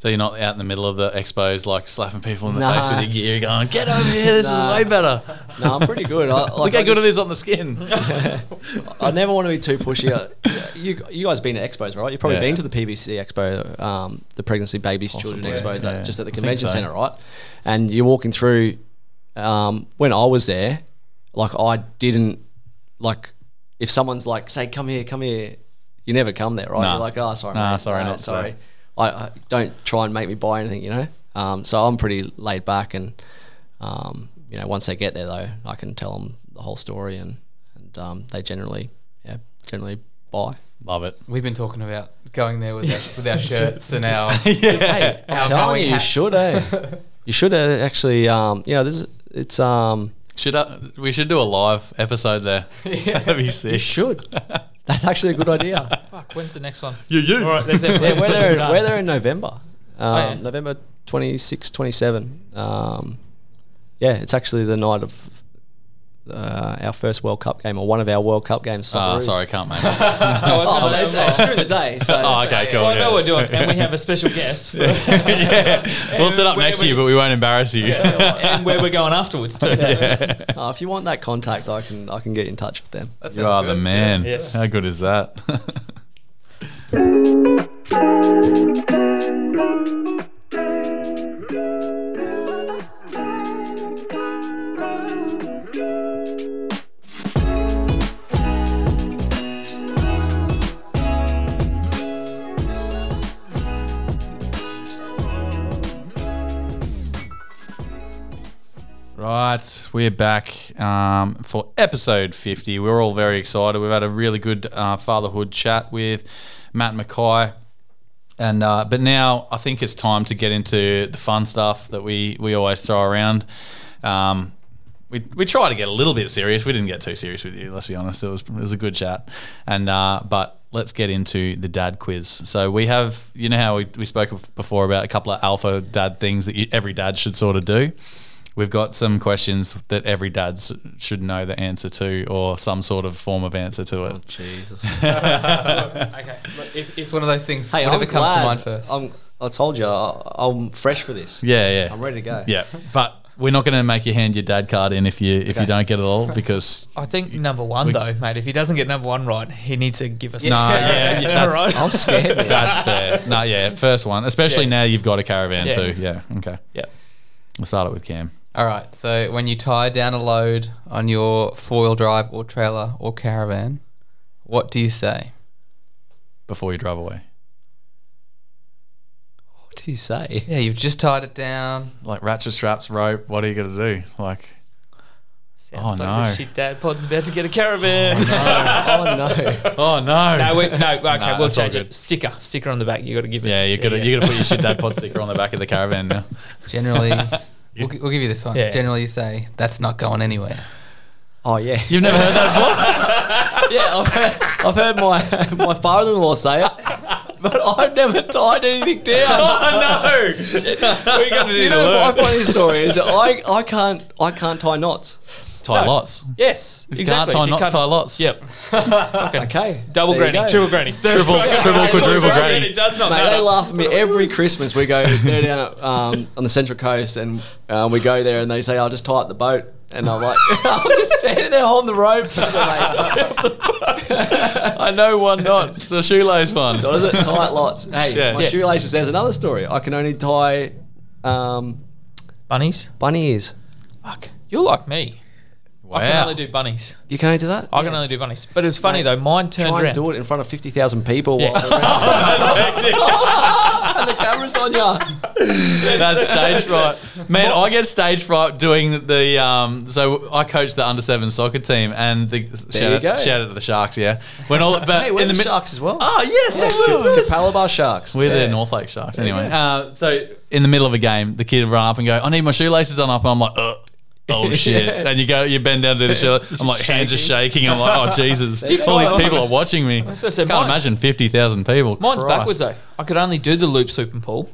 So you're not out in the middle of the expos like slapping people in the Nah. face with your gear, going, "Get over here! This Nah. is way better. No, I'm pretty good. I, *laughs* Look how good it is on the skin." *laughs* I never want to be too pushy. You, you guys been to expos, right? You've probably Yeah. been to the PBC Expo, um, the Pregnancy Babies Children Expo, that, yeah. just at the convention so. centre, right? And you're walking through. Um, when I was there, like I didn't like if someone's like, say, come here, come here. You never come there, right? Nah. You're like, oh, sorry, Nah, mate. sorry, No, not sorry. today." I, I don't try and make me buy anything, you know. Um, so I'm pretty laid back, and um, you know, once they get there, though, I can tell them the whole story, and and um, they generally, yeah, generally buy. Love it. We've been talking about going there with our, with our *laughs* shirts and our *laughs* Hey, Our I'm telling Bowie you, you hats. should, eh? *laughs* you should uh, actually, um, you know, this is, it's um, Should I, we should do a live episode there? That'd be you should. That's actually a good idea. *laughs* Fuck, when's the next one? You, you. All right, there's that. yeah, we're there. We're there in November. Um, yeah. November 26, 27. Um, yeah, it's actually the night of uh, our first World Cup game or one of our World Cup games. Oh, Socceroos. sorry, can't *laughs* make it. Oh, I Oh, it's, say, it's during the day. So *laughs* Oh, okay, cool. Well, I know we're doing, and we have a special *laughs* guest. Yeah. We'll set up next to you, but we won't embarrass you. and where we're going afterwards too. uh, if you want that contact, I can I can get in touch with them. That You sounds are the good. man. Yes. How good is that? Right, we're back um, for episode 50. We're all very excited. We've had a really good uh, fatherhood chat with Matt McKay. And uh, but now I think it's time to get into the fun stuff that we, we always throw around. Um, we, we try to get a little bit serious. We didn't get too serious with you. Let's be honest. It was it was a good chat. And uh, but let's get into the dad quiz. So we have you know how we, we spoke before about a couple of alpha dad things that you, every dad should sort of do. We've got some questions that every dad should know the answer to, or some sort of form of answer to it. Oh, Jesus. *laughs* okay, look, if, It's one of those things. hey, whatever I'm comes glad. to mind first. I'm, I told you, I, I'm fresh for this. Yeah, yeah, I'm ready to go. yeah. But we're not going to make you hand your dad card in if you if you don't get it all because I think number one though, mate. If he doesn't get number one right, he needs to give us. no, yeah, yeah, *laughs* that's, right. I'm scared. Man. that's fair. No, yeah, first one, especially Yeah. now you've got a caravan Yeah. too. Yeah, okay. Yeah. We'll start it with Cam. All right. So when you tie down a load on your four wheel drive or trailer or caravan, what do you say? before you drive away. What do you say? Yeah, you've just tied it down. Like ratchet straps, rope. What are you going to do? Like, Sounds Oh, like no. shit dad pod's about to get a caravan. oh no. *laughs* Oh, oh no, no, we, no, okay, Nah, we'll change it. Sticker, sticker on the back. You got to give it. Yeah, you got to yeah. you got to put your shit dad pod sticker on the back of the caravan now. Generally, we'll, gi- we'll give you this one. Yeah. Generally, you say that's not going anywhere. Oh yeah. *laughs* You've never heard that before? *laughs* yeah, I've heard, I've heard my *laughs* my father-in-law say it, but I've never tied anything down. oh no! We're going to need You to know, my learn. funny story is that I, I can't I can't tie knots. Tie No. lots. Yes, If you exactly. can't tie You knots, can't- tie lots. Yep. *laughs* Okay, Double there granny, triple granny, Triple, triple, quadruple granny. It does not Mate, they matter. laugh at me every Christmas. We go *laughs* there down at, um, on the Central Coast, and uh, we go there, and they say, "I'll just tie up the boat," and I'm like, *laughs* "I'm just standing there holding the rope." I know one knot. It's a shoelace one. What is it? Tight lots. Hey, Yeah. my Yes. shoelaces. There's another story. I can only tie um, Bunnies. bunny ears. Fuck, you're like me. I can Wow. only do bunnies. You can only do that. I can only do bunnies. But it was funny Mate, though. Mine turned Try and around. do it in front of fifty thousand people Yeah. while the, *laughs* and the camera's on you. That's stage fright. Man, I get stage fright doing the um. So I coach the under seven soccer team, and the shout, you out, go. shout out to the Sharks. Yeah, when all but Hey, we're in the the mid- sharks as well. Oh yes, yeah, I the Capalaba Sharks. We're yeah. the North Lake Sharks. Anyway, go. uh, so in the middle of a game, the kid would run up and go, "I need my shoelaces done up," and I'm like, Ugh. "Oh *laughs* shit!" And you go, you bend down to the shoe. I'm like, hands are shaking. I'm like, "Oh Jesus!" *laughs* All these people are watching me. That's what I Can't mine- imagine fifty thousand people. Mine's Christ. backwards though. I could only do the loop swoop and pull.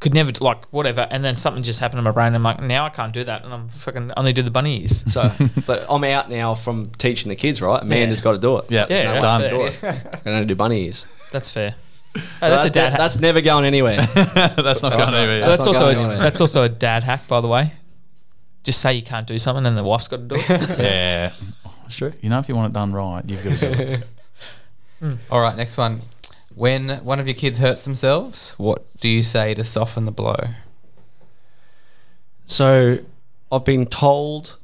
Could never like whatever, and then something just happened in my brain. And I'm like, now I can't do that, and I'm fucking only do the bunny ears. So, *laughs* but I'm out now from teaching the kids. Right, Amanda's Yeah. got to do it. Yeah, Yeah, no, that's done. fair. do it. I can only do bunny ears. That's fair. So Oh, that's, a dad. ne- that's never going anywhere. That's not going anywhere. that's not also going a, anywhere. that's also a dad hack, by the way. Just say you can't do something, and the wife's got to do it. *laughs* Yeah. That's true. You know, if you want it done right, you've got to do it. *laughs* All right, next one. When one of your kids hurts themselves, what do you say to soften the blow? So, I've been told,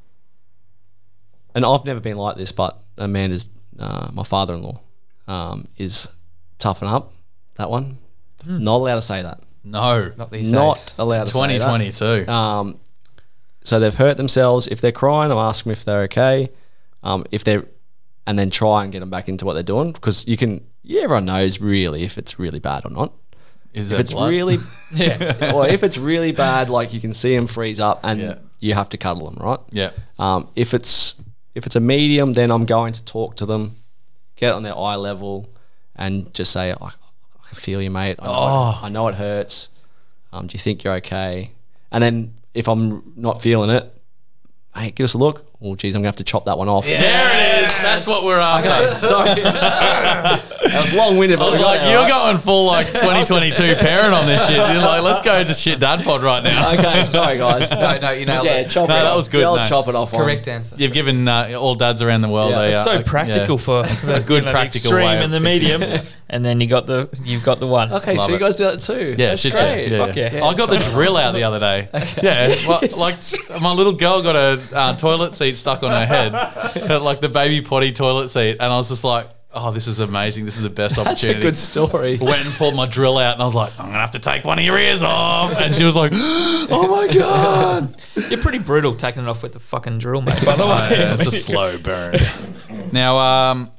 and I've never been like this, but Amanda's, uh, my father-in-law, um, is toughen up. That one, not allowed to say that. No. Not these Not days. allowed It's to say that. 2022. Um, so they've hurt themselves. If they're crying, I'll ask them if they're okay. Um, if they're, and then try and get them back into what they're doing because you can. Yeah, everyone knows really if it's really bad or not. Is it If it's blood? really, *laughs* yeah. or if it's really bad, like you can see them freeze up and Yeah. you have to cuddle them, right? Yeah. Um, if it's if it's a medium, then I'm going to talk to them get on their eye level, and just say, "I, I can feel you, mate. I know, Oh. it, I know it hurts. Um, do you think you're okay?" And then if I'm not feeling it, hey, give us a look. Oh, geez, I'm gonna have to chop that one off. There it is. That's what we're after. Sorry, *laughs* that was long-winded. But I was like, you're going full like 2022 parent on this shit. You're like, let's go to shit dad pod right now. *laughs* okay. Sorry, guys. No, no, you nailed yeah, it. chop No, it that off. was good, Yeah, I'll no. chop it off. one. Correct answer. You've given uh, all dads around the world Yeah. a, It's uh, so a- practical yeah. for *laughs* a good practical extreme way of and the fixing it. medium, and then you got the you've got the one. Okay, Love so you it. guys do that too. Yeah, That's shit great. yeah. Fuck yeah. I got the drill out the other day. Yeah, well, like my little girl got a uh, toilet seat stuck on her head, *laughs* like the baby potty toilet seat, and I was just like, "Oh, this is amazing! This is the best *laughs* That's a opportunity." good story. Went and pulled my drill out, and I was like, "I'm gonna have to take one of your ears off," and she was like, *gasps* "Oh my god!" *laughs* You're pretty brutal taking it off with the fucking drill, mate. By the way, Oh, yeah, it's a slow burn. Now, um,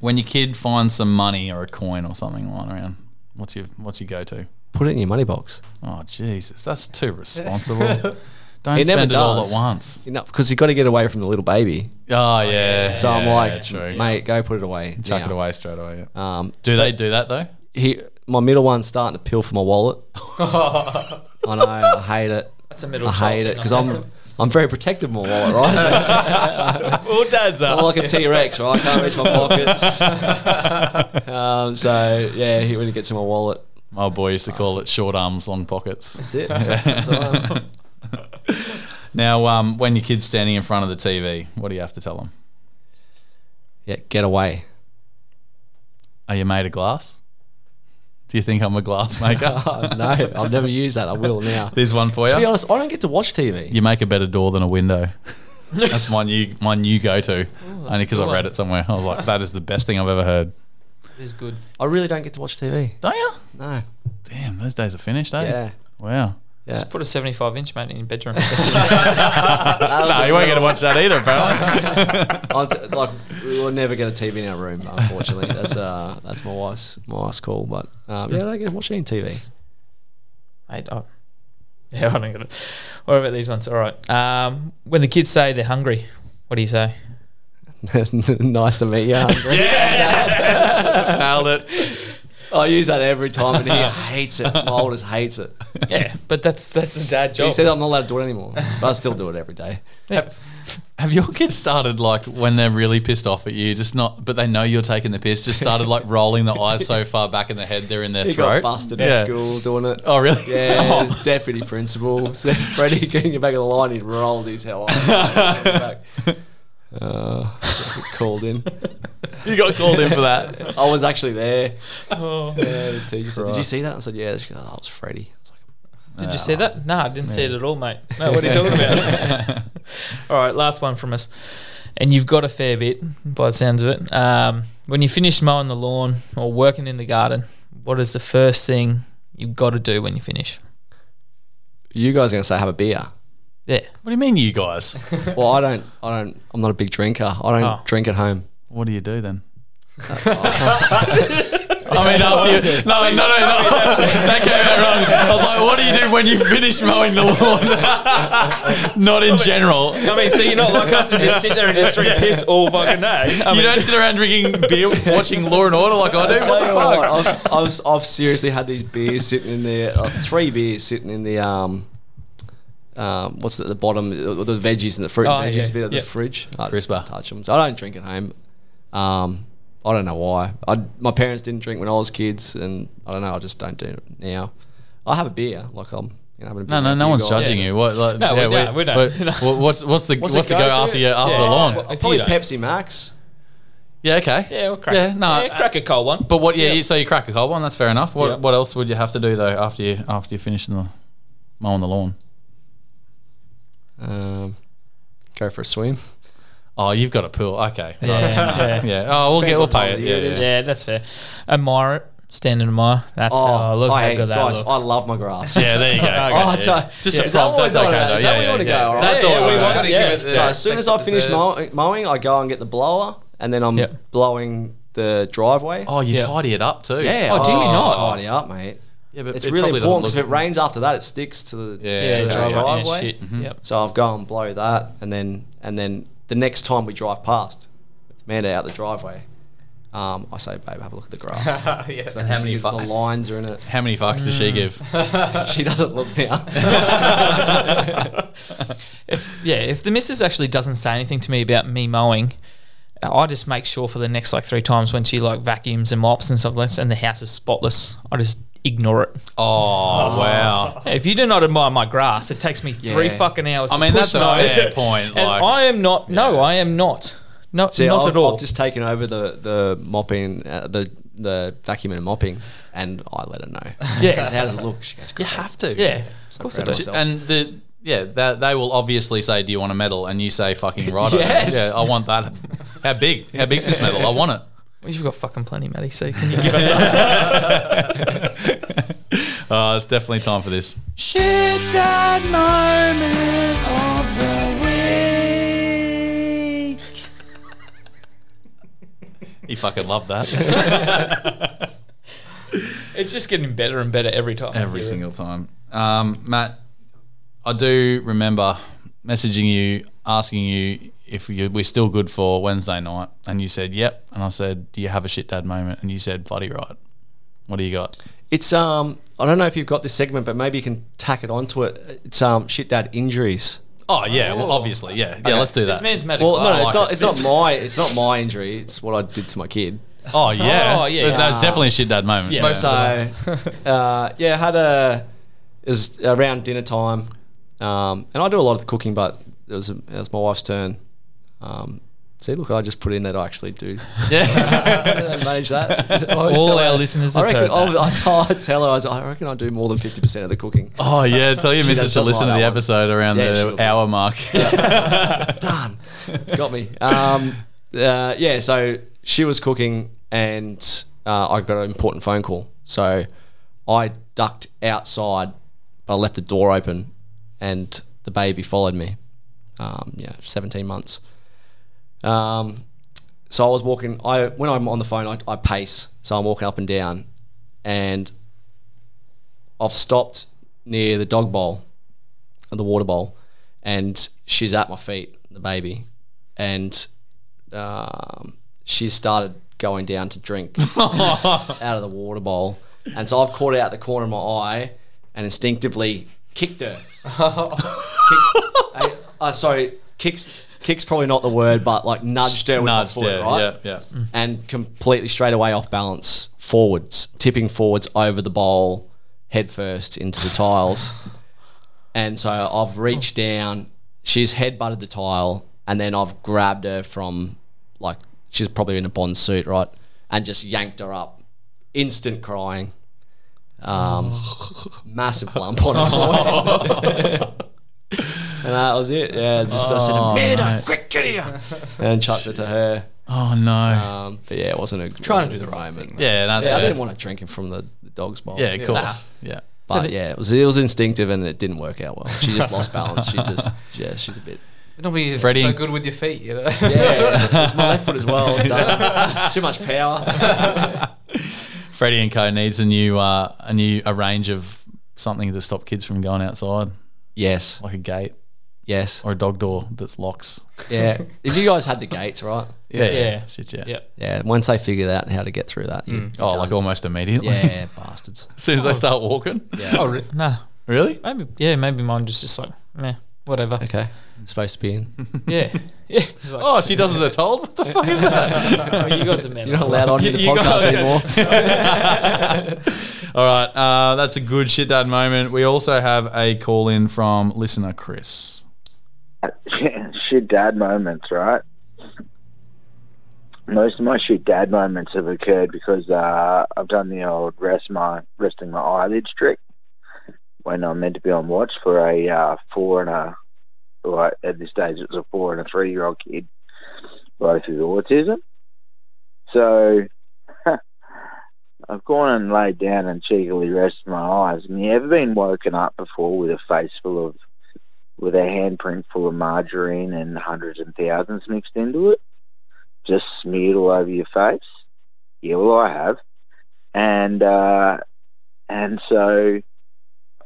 when your kid finds some money or a coin or something lying around, what's your what's your go to? Put it in your money box. Oh Jesus, that's too responsible. Don't He never spend it all does. at once. You know, because you've got to get away from the little baby. Oh yeah. So I'm yeah, like, true. mate, go put it away. chuck now." it away straight away. Yeah. Um, Do they do that though? he, my middle one's starting to peel for my wallet. *laughs* I know, I hate it. That's a middle I hate it because I'm, I'm very protective of my wallet, right? *laughs* all dads I'm like a T Rex, right? I can't reach my pockets. *laughs* um, so yeah, he when he gets in my wallet, My boy used to call it short arms, long pockets. that's it. That's all right. Now, um, when your kid's standing in front of the TV, what do you have to tell them? yeah, get away. Are you made of glass? Do you think I'm a glass *laughs* maker? Oh, no, I've never used that. I will now. *laughs* There's one for you. To be honest, I don't get to watch TV. You make a better door than a window. *laughs* That's my new my new go to. Only because I read it somewhere. I was like, that is the best thing I've ever heard. It is good. I really don't get to watch TV. Don't you? No. Damn, those days are finished, eh? Yeah. Wow. Yeah. Just put a 75 inch mate in your bedroom. *laughs* *laughs* no, you won't get to watch that either, apparently. *laughs* T- like we will never get a TV in our room. Unfortunately, that's uh that's my wife's my wife's call. But um, yeah, I don't get to watch any TV. Mate, I, yeah, I don't get it. What about these ones? All right. Um, when the kids say they're hungry, what do you say? nice to meet you. Hungry. yes! Nailed it. I use that every time, and he *laughs* hates it. My oldest hates it. Yeah, but that's that's the dad job. He said I'm not allowed to do it anymore, but I still do it every day. Have your kids started like when they're really pissed off at you, just not, but they know you're taking the piss, just started like rolling the eyes so far back in the head they're in their He throat? got busted Yeah. at school doing it. Oh, really? Yeah, *laughs* Oh. deputy principal said Freddie getting back of the line. He rolled his hell *laughs* back. Uh, *laughs* called in. You got called in for that. I was actually there. Oh. Yeah, the teacher said, "Did you see that?" I said, "Yeah." She goes, "Oh, that was Freddie." I was like, Did you see that? No, I didn't see it at all, mate. No, what are you talking about? *laughs* all right, last one from us. And you've got a fair bit by the sounds of it. Um, when you finish mowing the lawn or working in the garden, what is the first thing you've got to do when you finish? "You guys are gonna say have a beer?" Yeah. What do you mean, you guys? *laughs* Well, I don't. I don't. I'm not a big drinker. I don't Oh. drink at home. What do you do then? *laughs* I mean, after you, no, no, no, no, that came out wrong. I was like, what do you do when you finish mowing the lawn? *laughs* Not in general. I mean, so you're not like us and just sit there and just drink piss all fucking day. I You mean, don't sit around drinking beer, watching Law and Order like I do. What the fuck? I've, I've, I've seriously had these beers sitting in there. Uh, three beers sitting in the um. Um, what's at the bottom? The the veggies and the fruit Oh, and veggies yeah, bit of yeah. the fridge. I Crisper. don't touch them. So I don't drink at home. Um, I don't know why. I, my parents didn't drink when I was kids, and I don't know. I just don't do it now. I have a beer, like I'm. You know, having a beer No, no, no one's guys. judging you. What? Like, No, we- we- no, we don't. *laughs* what's what's the What's what's, the the go go-to? after you after Yeah. the lawn? Well, Probably You. Pepsi Max. Yeah, okay. yeah, we'll crack, Yeah, no, yeah, crack a cold one. But what? Yeah, Yeah. You, so you crack a cold one. That's fair enough. What Yeah. What else would you have to do though after you after you finish the mowing the lawn? Um, go for a swim. Oh, you've got a pool. Okay. Right. Yeah, yeah. *laughs* yeah. Oh, we'll Depends get. We'll pay it. Yeah, it yeah. Yeah, that's fair. Admire it. Stand and admire. That's oh, look I, how good that guys, looks. I love my grass. Yeah, there you go. *laughs* Okay. Oh, Yeah, it's Just yeah. a Is that what That's we're okay. though. Is Yeah, that where yeah, we wanna yeah. go, right? That's Yeah, all. we want Okay. to- yeah. So as soon as I finish mowing, I go and get the blower, and then I'm blowing the driveway. Oh, you tidy it up too. yeah. Oh, do you not? tidy up, mate? Yeah, but It's it really important because if it rains after that, it sticks to the Yeah, yeah, to the driveway. driveway. Yeah, driveway. Mm-hmm. Yep. So I'll go and blow that, and then and then the next time we drive past, with Amanda out the driveway, Um, I say, babe, have a look at the grass. *laughs* yes. And how many the lines are in it. How many fucks does she give? *laughs* *laughs* she doesn't look now. If yeah, if the missus actually doesn't say anything to me about me mowing, I just make sure for the next like three times when she like vacuums and mops and stuff like this, and the house is spotless, I just ignore it. Oh, wow. If you do not admire my grass, it takes me three Yeah. fucking hours. I to mean, push that's a mow. fair point. And Like, I am not. No, I am not. No, See, not I've, at all. I've just taken over the the mopping, uh, the the vacuuming and mopping, and I let her know. yeah, How does it look? She goes, you "Great." have to. yeah. Of course I proud do. of And the yeah, that they will obviously say, "Do you want a medal?" And you say, "Fucking right." *laughs* Yes. Yeah, I want that. How big? How big's this medal? I want it. Well, you've got fucking plenty, Matty. So can you give us *laughs* some? *laughs* Oh, it's definitely time for this. Shit dad moment of the week. he fucking loved that. *laughs* it's just getting better and better every time. Every single time. Um, Matt, I do remember messaging you, asking you if you, we're still good for Wednesday night, and you said yep, and I said, do you have a shit dad moment? And you said bloody right. What do you got? It's um, I don't know if you've got this segment, but maybe you can tack it onto it. It's um, shit dad injuries. Oh yeah, well obviously yeah, yeah. Let's do that. This man's made Well, no, glass. it's like not. it. It's not my. It's not my injury. It's what I did to my kid. Oh yeah, Oh, yeah. That- That's definitely a shit dad moment. Yeah. So, uh, yeah, had a it was around dinner time, um, and I do a lot of the cooking, but it was it was my wife's turn. Um, see, look, I just put in that I actually do yeah. *laughs* manage that. *laughs* All our her- listeners I have reckon I, I, *laughs* tell her I, was, I reckon I do more than fifty percent of the cooking. Oh yeah, tell your missus to listen to the one. episode around Yeah, the hour mark. Done. Got me. Um, uh, yeah, so she was cooking and uh, I got an important phone call. So I ducked outside, but I left the door open and the baby followed me. Um, yeah, 17 months. Um, so I was walking, I when I'm on the phone, I, I pace. So I'm walking up and down and I've stopped near the dog bowl, the water bowl, and she's at my feet, the baby, and um, she started going down to drink *laughs* out of the water bowl, and so I've caught her out the corner of my eye and instinctively kicked her. *laughs* Kick- I- uh, sorry, kicks. Kicks probably not the word, but like nudged her with Nudged, my foot, yeah, right? yeah, yeah. and completely straight away off balance, forwards, tipping forwards over the bowl, head first into the tiles. *laughs* And so I've reached down, she's head butted the tile, and then I've grabbed her from like she's probably in a bond suit, right? And just yanked her up. Instant crying. Um, *laughs* massive lump on her forehead. *laughs* *laughs* and that was it. Yeah, just I said, Amanda, quick, get here. And chucked it to her. Oh no. Um, but yeah, it wasn't a Trying to do the wasn't right moment. thing. yeah, that's Yeah, I didn't want to drink it from the, the dog's bowl. Yeah, of course. Yeah. but yeah, it was it was instinctive and it didn't work out well. She just lost *laughs* balance. She just yeah, she's a bit. Don't be Freddie- so good with your feet, you know. Yeah, it's my left *laughs* foot as well. Too much power. Freddie and Co needs a new uh, a new a range of something to stop kids from going outside, Yes, like a gate yes, or a dog door that's locks. yeah. *laughs* If you guys had the gates, right? Yeah, Yeah. Shit, yeah. Yep. Yeah. Once they figured out how to get through that, you- mm. Oh, like almost immediately. yeah, *laughs* bastards. as soon as they oh. start walking. Yeah. Oh, re- no. Really? Maybe. Yeah, maybe mine was just like, meh, whatever. Okay. Supposed to be in. *laughs* Yeah. Yeah. *laughs* Like, Oh, she does as they're told. What the fuck is that? *laughs* oh, you guys are men. You're not allowed on You- the you podcast got- anymore. All right, uh, that's a good shit dad moment. We also have a call in from listener Chris. shit dad moments, right? Most of my shit dad moments have occurred because uh, I've done the old rest my resting my eyelids trick when I'm meant to be on watch for a uh, four and a well, at this stage it was a four and a three year old kid, both with autism. So *laughs* I've gone and laid down and cheekily rested my eyes. And you ever been woken up before with a face full of with a handprint full of margarine and hundreds and thousands mixed into it, just smeared all over your face. Yeah, well, I have, and uh, and so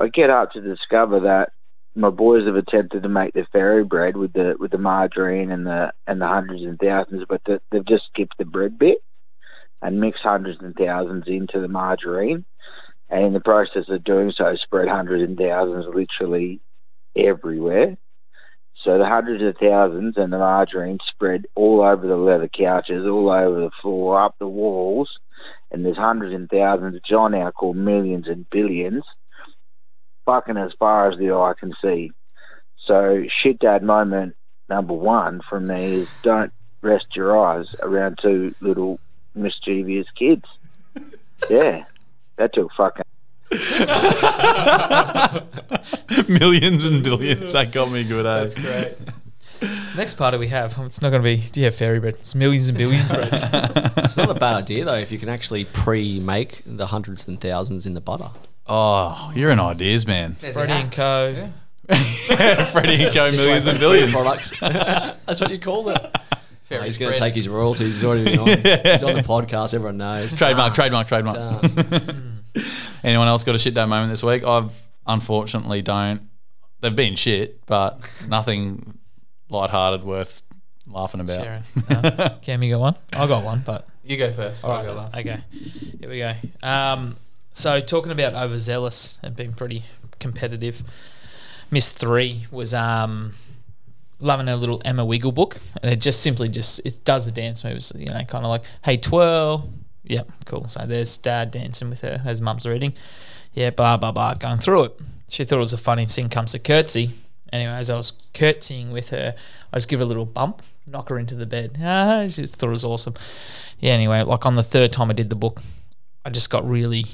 I get up to discover that my boys have attempted to make their fairy bread with the with the margarine and the and the hundreds and thousands, but the, they've just skipped the bread bit. and mix hundreds and thousands into the margarine. And in the process of doing so, spread hundreds and thousands literally everywhere. So the hundreds of thousands and the margarine spread all over the leather couches, all over the floor, up the walls, and there's hundreds and thousands, I now call millions and billions, fucking as far as the eye can see. So shit dad moment number one from me is don't rest your eyes around two little mischievous kids. *laughs* Yeah, that took fucking. *laughs* Millions and billions. That got me good, eh? That's great. Next party we have, it's not going to be, do you have fairy bread? It's millions and billions bread. It's not a bad idea though if you can actually pre-make the hundreds and thousands in the butter. Oh, you're an ideas man. *laughs* Freddie and Co. Freddie and Co. Millions and billions. products. *laughs* That's what you call it. Fairy He's going to take his royalties. He's already been on. *laughs* He's on the podcast. Everyone knows. Trademark, trademark, trademark. Anyone else got a shit day moment this week? I've unfortunately don't. They've been shit, but nothing lighthearted worth laughing about. Sharon. No. Cam, you got one? I got one, but You go first. All I'll go last. Okay, here we go. Um, so talking about overzealous and being pretty competitive, Miss Three was um, loving her little Emma Wiggle book, and it just simply just it does the dance moves, you know, kind of like hey twirl, yep, cool. So there's dad dancing with her as mum's reading, yeah, blah blah blah, going through it. She thought it was a funny thing. Comes to curtsy. Anyway, as I was curtsying with her, I just give her a little bump, knock her into the bed. Ah, *laughs* she thought it was awesome yeah, anyway, like on the third time I did the book, I just got really,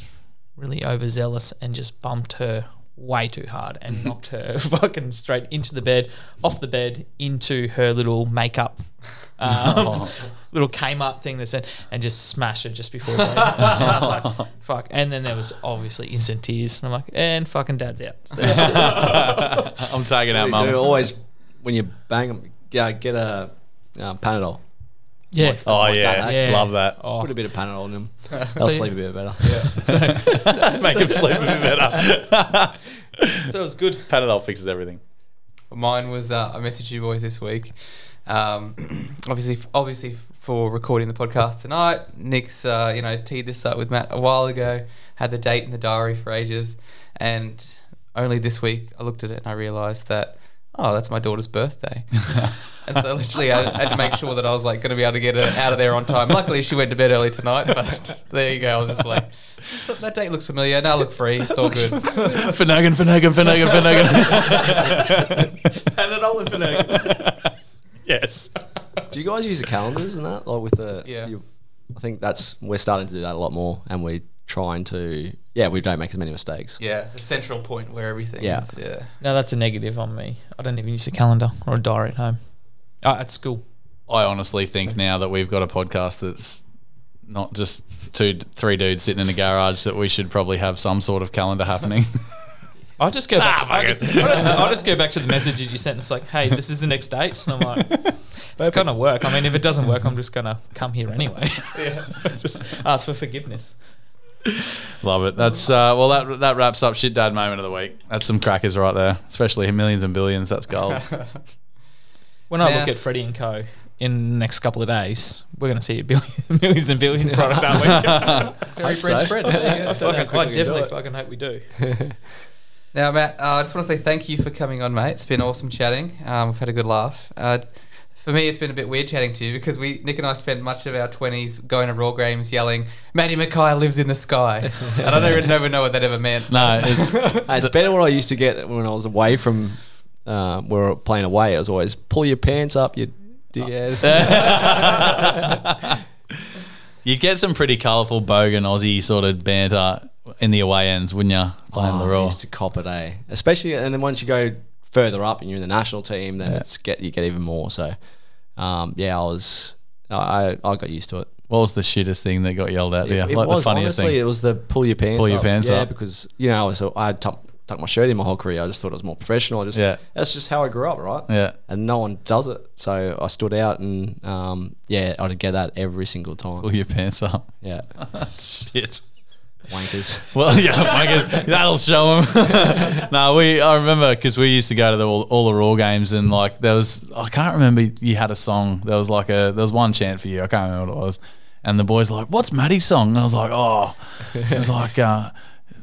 really overzealous and just bumped her way too hard and *laughs* knocked her *laughs* fucking straight into the bed, off the bed, into her little makeup, *laughs* um, little Kmart thing that's in, and just smashed her just before bed. And I was like, fuck. And then there was obviously instant tears. And I'm like, and fucking dad's out. So, I'm tagging out You mum. always when you bang them, get a um, Panadol. Yeah. Oh my yeah. eh? love that. Oh. Put a bit of Panadol in them. They'll So sleep a bit better. Yeah. So, *laughs* Make him sleep a bit better. *laughs* So it was good. Panadol fixes everything. Mine was uh, I messaged you boys this week. Um, *clears throat* obviously, obviously for recording the podcast tonight. Nick's uh, you know teed this up with Matt a while ago. Had the date in the diary for ages, and only this week I looked at it and I realised that oh, that's my daughter's birthday. and so literally I had to make sure that I was like going to be able to get her out of there on time. Luckily, she went to bed early tonight, but *laughs* there you go. I was just like, so that date looks familiar. Now look free. It's all good. *laughs* Finnegan, Finnegan, Finnegan, Finnegan. *laughs* Panadol and Finnegan. yes. Do you guys use the calendars and that, like with the? Yeah. You, I think that's we're starting to do that a lot more, and we're trying to. Yeah, we don't make as many mistakes. Yeah, the central point where everything Yeah. is. Yeah. No, that's a negative on me. I don't even use a calendar or a diary at home. Oh, at school. I honestly think now that we've got a podcast that's not just two, three dudes sitting in a garage, that we should probably have some sort of calendar happening. *laughs* I'll just go back. Ah, fuck I it. I'll, just, I'll just go back to the messages you sent. It's like, hey, this is the next date. And I'm like, *laughs* it's gonna work. I mean, if it doesn't work, I'm just gonna come here anyway. *laughs* yeah, just ask for forgiveness. *laughs* Love it. That's uh, well, that that wraps up shit dad moment of the week. That's some crackers right there, especially millions and billions. That's gold. *laughs* When I Now- look at Freddie and Co. in the next couple of days, we're gonna see a billion, *laughs* millions and billions product, aren't we? Very bread so. spread. There you go. I, fucking, I quick we can do definitely fucking hope we do. Now, Matt, uh, I just want to say thank you for coming on, mate. It's been awesome chatting. Um, we've had a good laugh. Uh, for me, it's been a bit weird chatting to you because we, Nick and I, spent much of our twenties going to Roar games yelling, "Matty McKay lives in the sky," and I don't even never know what that ever meant. no, it's *laughs* it's better what I used to get when I was away from. Uh, we were playing away. It was always pull your pants up, you dickhead. *laughs* you get some pretty colourful bogan Aussie sort of banter in the away ends, wouldn't you? Playing the Oh, I Roar. used to cop it, eh? Especially, and then once you go further up and you're in the national team, then Yeah. it's get you get even more. So, um, yeah, I was, I, I got used to it. What was the shittest thing that got yelled at? Yeah, It like was the funniest honestly, thing. it was the pull your pants, Pull your up. pants yeah, up. because you know, I was so I tuck tuck my shirt in my whole career. I just thought it was more professional. I just, Yeah. that's just how I grew up, right? Yeah. and no one does it. So I stood out, and um, yeah, I'd get that every single time. Pull your pants up. Yeah, *laughs* Shit. Wankers. *laughs* Well, yeah, fucking- that'll show them. *laughs* no, we. I remember because we used to go to the, all, all the Roar games, and like there was, I can't remember. You had a song. There was like a, there was one chant for you. I can't remember what it was, And the boys were like, "What's Maddie's song?" And I was like, "Oh, it's like uh,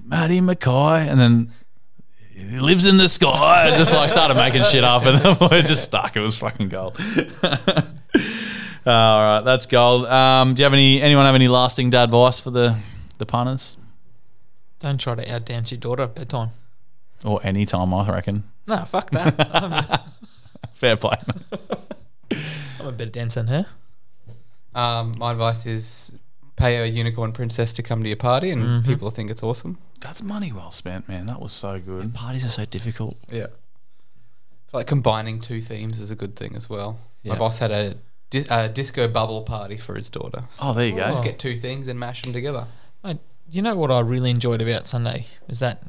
Maddie McKay." And then he lives in the sky. I just like started making shit up, and the boy just stuck. It was fucking gold. *laughs* All right, that's gold. Um, do you have any? Anyone have any lasting dad advice for the the punters Don't try to outdance your daughter at bedtime. or any time? I reckon. No, fuck that. *laughs* I'm, a, Fair play. I'm a better dancer than her. Um, my advice is pay a unicorn princess to come to your party, and Mm-hmm. people think it's awesome. That's money well spent, man. That was so good. Parties are so difficult. Yeah. Like combining two themes is a good thing as well. My boss had a, di- a disco bubble party for his daughter. So Oh, there you go. just get two things and mash them together. Mate, you know what I really enjoyed about Sunday was that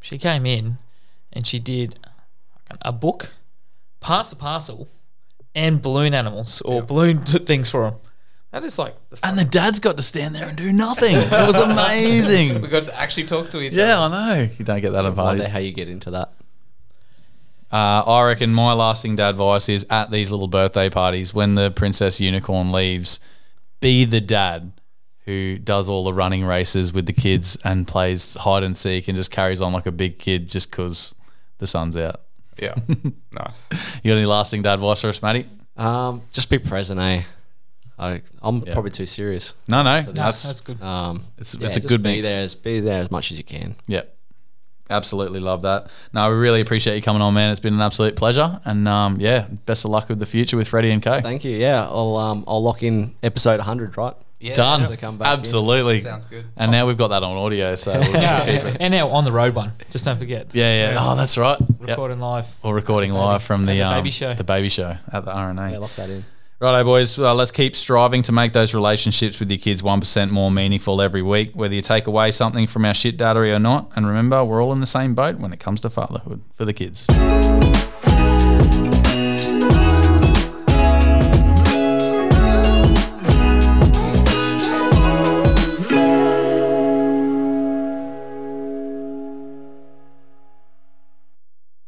she came in and she did a book, pass a parcel, and balloon animals or balloon *laughs* things for them. That is like the And the dad's got to stand there and do nothing. *laughs* It was amazing. We got to actually talk to each yeah, other. Yeah, I know. You don't get that at I wonder how you get into that. Uh, I reckon my lasting dad advice is at these little birthday parties when the princess unicorn leaves, be the dad who does all the running races with the kids and plays hide and seek and just carries on like a big kid just because the sun's out. Yeah. *laughs* nice. You got any lasting dad advice for us, Matty? Um, just be present, eh? I, I'm Yeah. probably too serious. No, no, No, that's that's good. Um, it's, yeah, it's a good be mix. there, as, be there as much as you can. Yep. Absolutely love that. No, we really appreciate you coming on, man. It's been an absolute pleasure. And um, yeah, best of luck with the future with Freddie and Kay. Thank you. Yeah, I'll um, I'll lock in episode 100, right? Yeah, Done. To come back in. Absolutely. Sounds good. And now we've got that on audio, so we'll keep it. and now on the road one. Just don't forget. Yeah, yeah. Oh, that's right. Yep. Recording live. Or recording live from the, At the um, baby show. The baby show at the RNA. Yeah, lock that in. Righto, boys. Well, let's keep striving to make those relationships with your kids 1% more meaningful every week, whether you take away something from our shit dattery or not. And remember, we're all in the same boat when it comes to fatherhood for the kids.